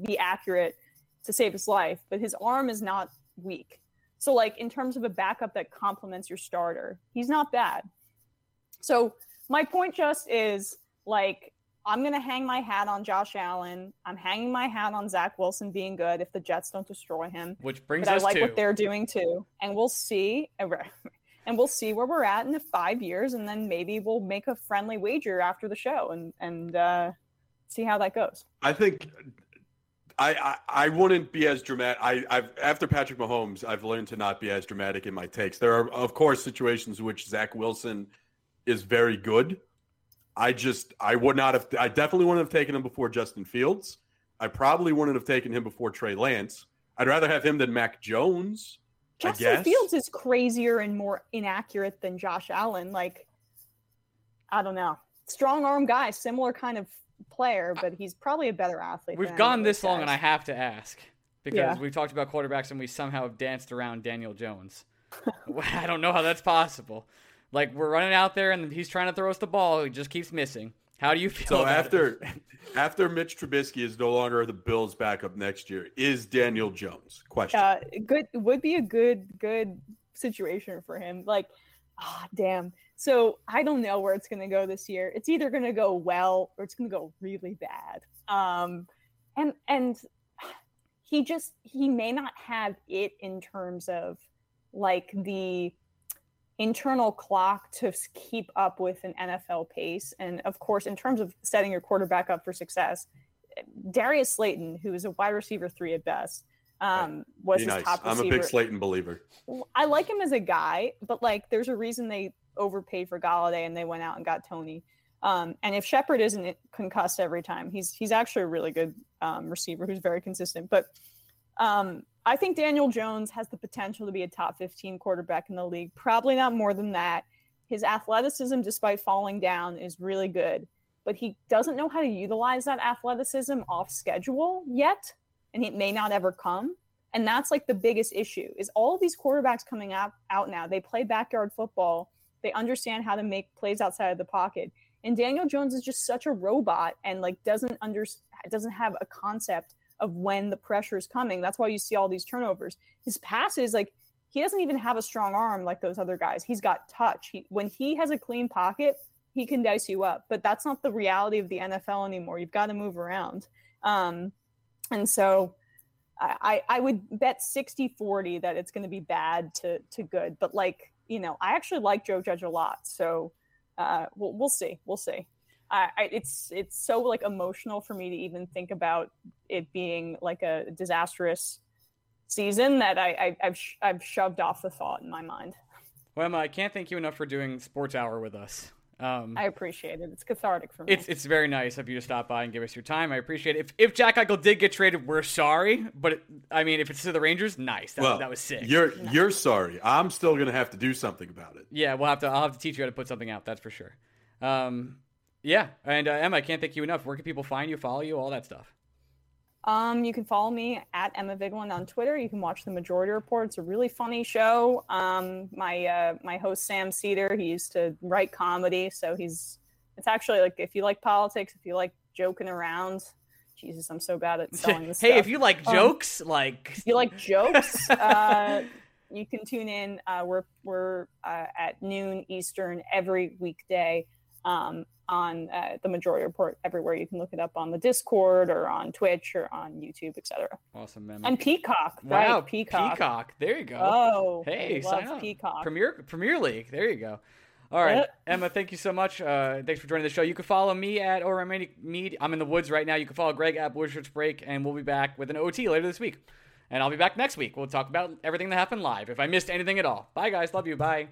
Speaker 4: be accurate to save his life, but his arm is not weak. So, like, in terms of a backup that complements your starter, he's not bad. So, my point just is like, I'm going to hang my hat on Josh Allen. I'm hanging my hat on Zach Wilson being good if the Jets don't destroy him.
Speaker 1: Which brings
Speaker 4: but
Speaker 1: us
Speaker 4: I like
Speaker 1: to
Speaker 4: what they're doing too, and we'll see. And we'll see where we're at in the five years, and then maybe we'll make a friendly wager after the show and and uh, see how that goes.
Speaker 3: I think I, I, I wouldn't be as dramatic. I, I've after Patrick Mahomes, I've learned to not be as dramatic in my takes. There are, of course, situations in which Zach Wilson is very good. I just I would not have. I definitely wouldn't have taken him before Justin Fields. I probably wouldn't have taken him before Trey Lance. I'd rather have him than Mac Jones.
Speaker 4: Justin Fields is crazier and more inaccurate than Josh Allen. Like, I don't know, strong arm guy, similar kind of player, but he's probably a better athlete.
Speaker 1: We've gone this long, and I have to ask because
Speaker 4: Yeah.
Speaker 1: we've talked about quarterbacks and we somehow danced around Daniel Jones. I don't know how that's possible. Like we're running out there and he's trying to throw us the ball, he just keeps missing. How do you feel?
Speaker 3: So
Speaker 1: about
Speaker 3: after
Speaker 1: it?
Speaker 3: after Mitch Trubisky is no longer the Bills' backup next year, is Daniel Jones? Question.
Speaker 4: uh, good would be a good good situation for him. Like, ah, damn. So I don't know where it's going to go this year. It's either going to go well or it's going to go really bad. Um, and and he just he may not have it in terms of like the internal clock to keep up with an NFL pace. And of course, in terms of setting your quarterback up for success, Darius Slayton, who is a wide receiver three at best, um, was
Speaker 3: Be
Speaker 4: his
Speaker 3: nice.
Speaker 4: top
Speaker 3: I'm a big Slayton believer.
Speaker 4: I like him as a guy, but like there's a reason they overpaid for Golladay and they went out and got Toney. Um, and if Shepard isn't concussed every time, he's he's actually a really good um, receiver who's very consistent. But um, I think Daniel Jones has the potential to be a top 15 quarterback in the league. Probably not more than that. His athleticism, despite falling down, is really good, but he doesn't know how to utilize that athleticism off schedule yet, and it may not ever come. And that's like the biggest issue is all these quarterbacks coming out, out now. They play backyard football. They understand how to make plays outside of the pocket. And Daniel Jones is just such a robot and like doesn't under doesn't have a concept of when the pressure is coming. That's why you see all these turnovers. His passes like he doesn't even have a strong arm like those other guys. He's got touch. He, when he has a clean pocket, he can dice you up. But that's not the reality of the NFL anymore. You've got to move around. Um, and so I, I would bet 60 40 that it's going to be bad to, to good. But like, you know, I actually like Joe Judge a lot. So uh, we'll, we'll see. We'll see. I, I, it's it's so like emotional for me to even think about it being like a disastrous season that I, I I've sh- I've shoved off the thought in my mind.
Speaker 1: well, Emma, I can't thank you enough for doing Sports Hour with us. Um,
Speaker 4: I appreciate it. It's cathartic for me.
Speaker 1: It's it's very nice of you to stop by and give us your time. I appreciate it. If if Jack Eichel did get traded, we're sorry, but it, I mean, if it's to the Rangers, nice. That,
Speaker 3: well,
Speaker 1: that was sick.
Speaker 3: You're you're sorry. I'm still gonna have to do something about it.
Speaker 1: Yeah, we'll have to. I'll have to teach you how to put something out. That's for sure. Um, yeah, and uh, Emma, I can't thank you enough. Where can people find you, follow you, all that stuff?
Speaker 4: Um, you can follow me at Emma Vigeland on Twitter. You can watch the Majority Report. It's a really funny show. Um, my uh, my host Sam Seder, he used to write comedy, so he's it's actually like if you like politics, if you like joking around. Jesus, I'm so bad at selling this.
Speaker 1: hey,
Speaker 4: stuff.
Speaker 1: if you like
Speaker 4: Um,
Speaker 1: jokes, like
Speaker 4: if you like jokes, uh, you can tune in. Uh, we're we're uh, at noon Eastern every weekday um, on uh, the Majority Report everywhere. You can look it up on the Discord or on Twitch or on YouTube, etc.
Speaker 1: awesome, Emma.
Speaker 4: And Peacock,
Speaker 1: wow,
Speaker 4: right? Peacock.
Speaker 1: Peacock. There you go.
Speaker 4: Oh,
Speaker 1: hey, sign up.
Speaker 4: Peacock.
Speaker 1: Premier Premier League. There you go. All right. Emma. Thank you so much. Uh, thanks for joining the show. You can follow me at or me. I'm in the woods right now. You can follow Greg at Blue Shirts Break, and we'll be back with an OT later this week. And I'll be back next week. We'll talk about everything that happened live. If I missed anything at all. Bye, guys. Love you. Bye.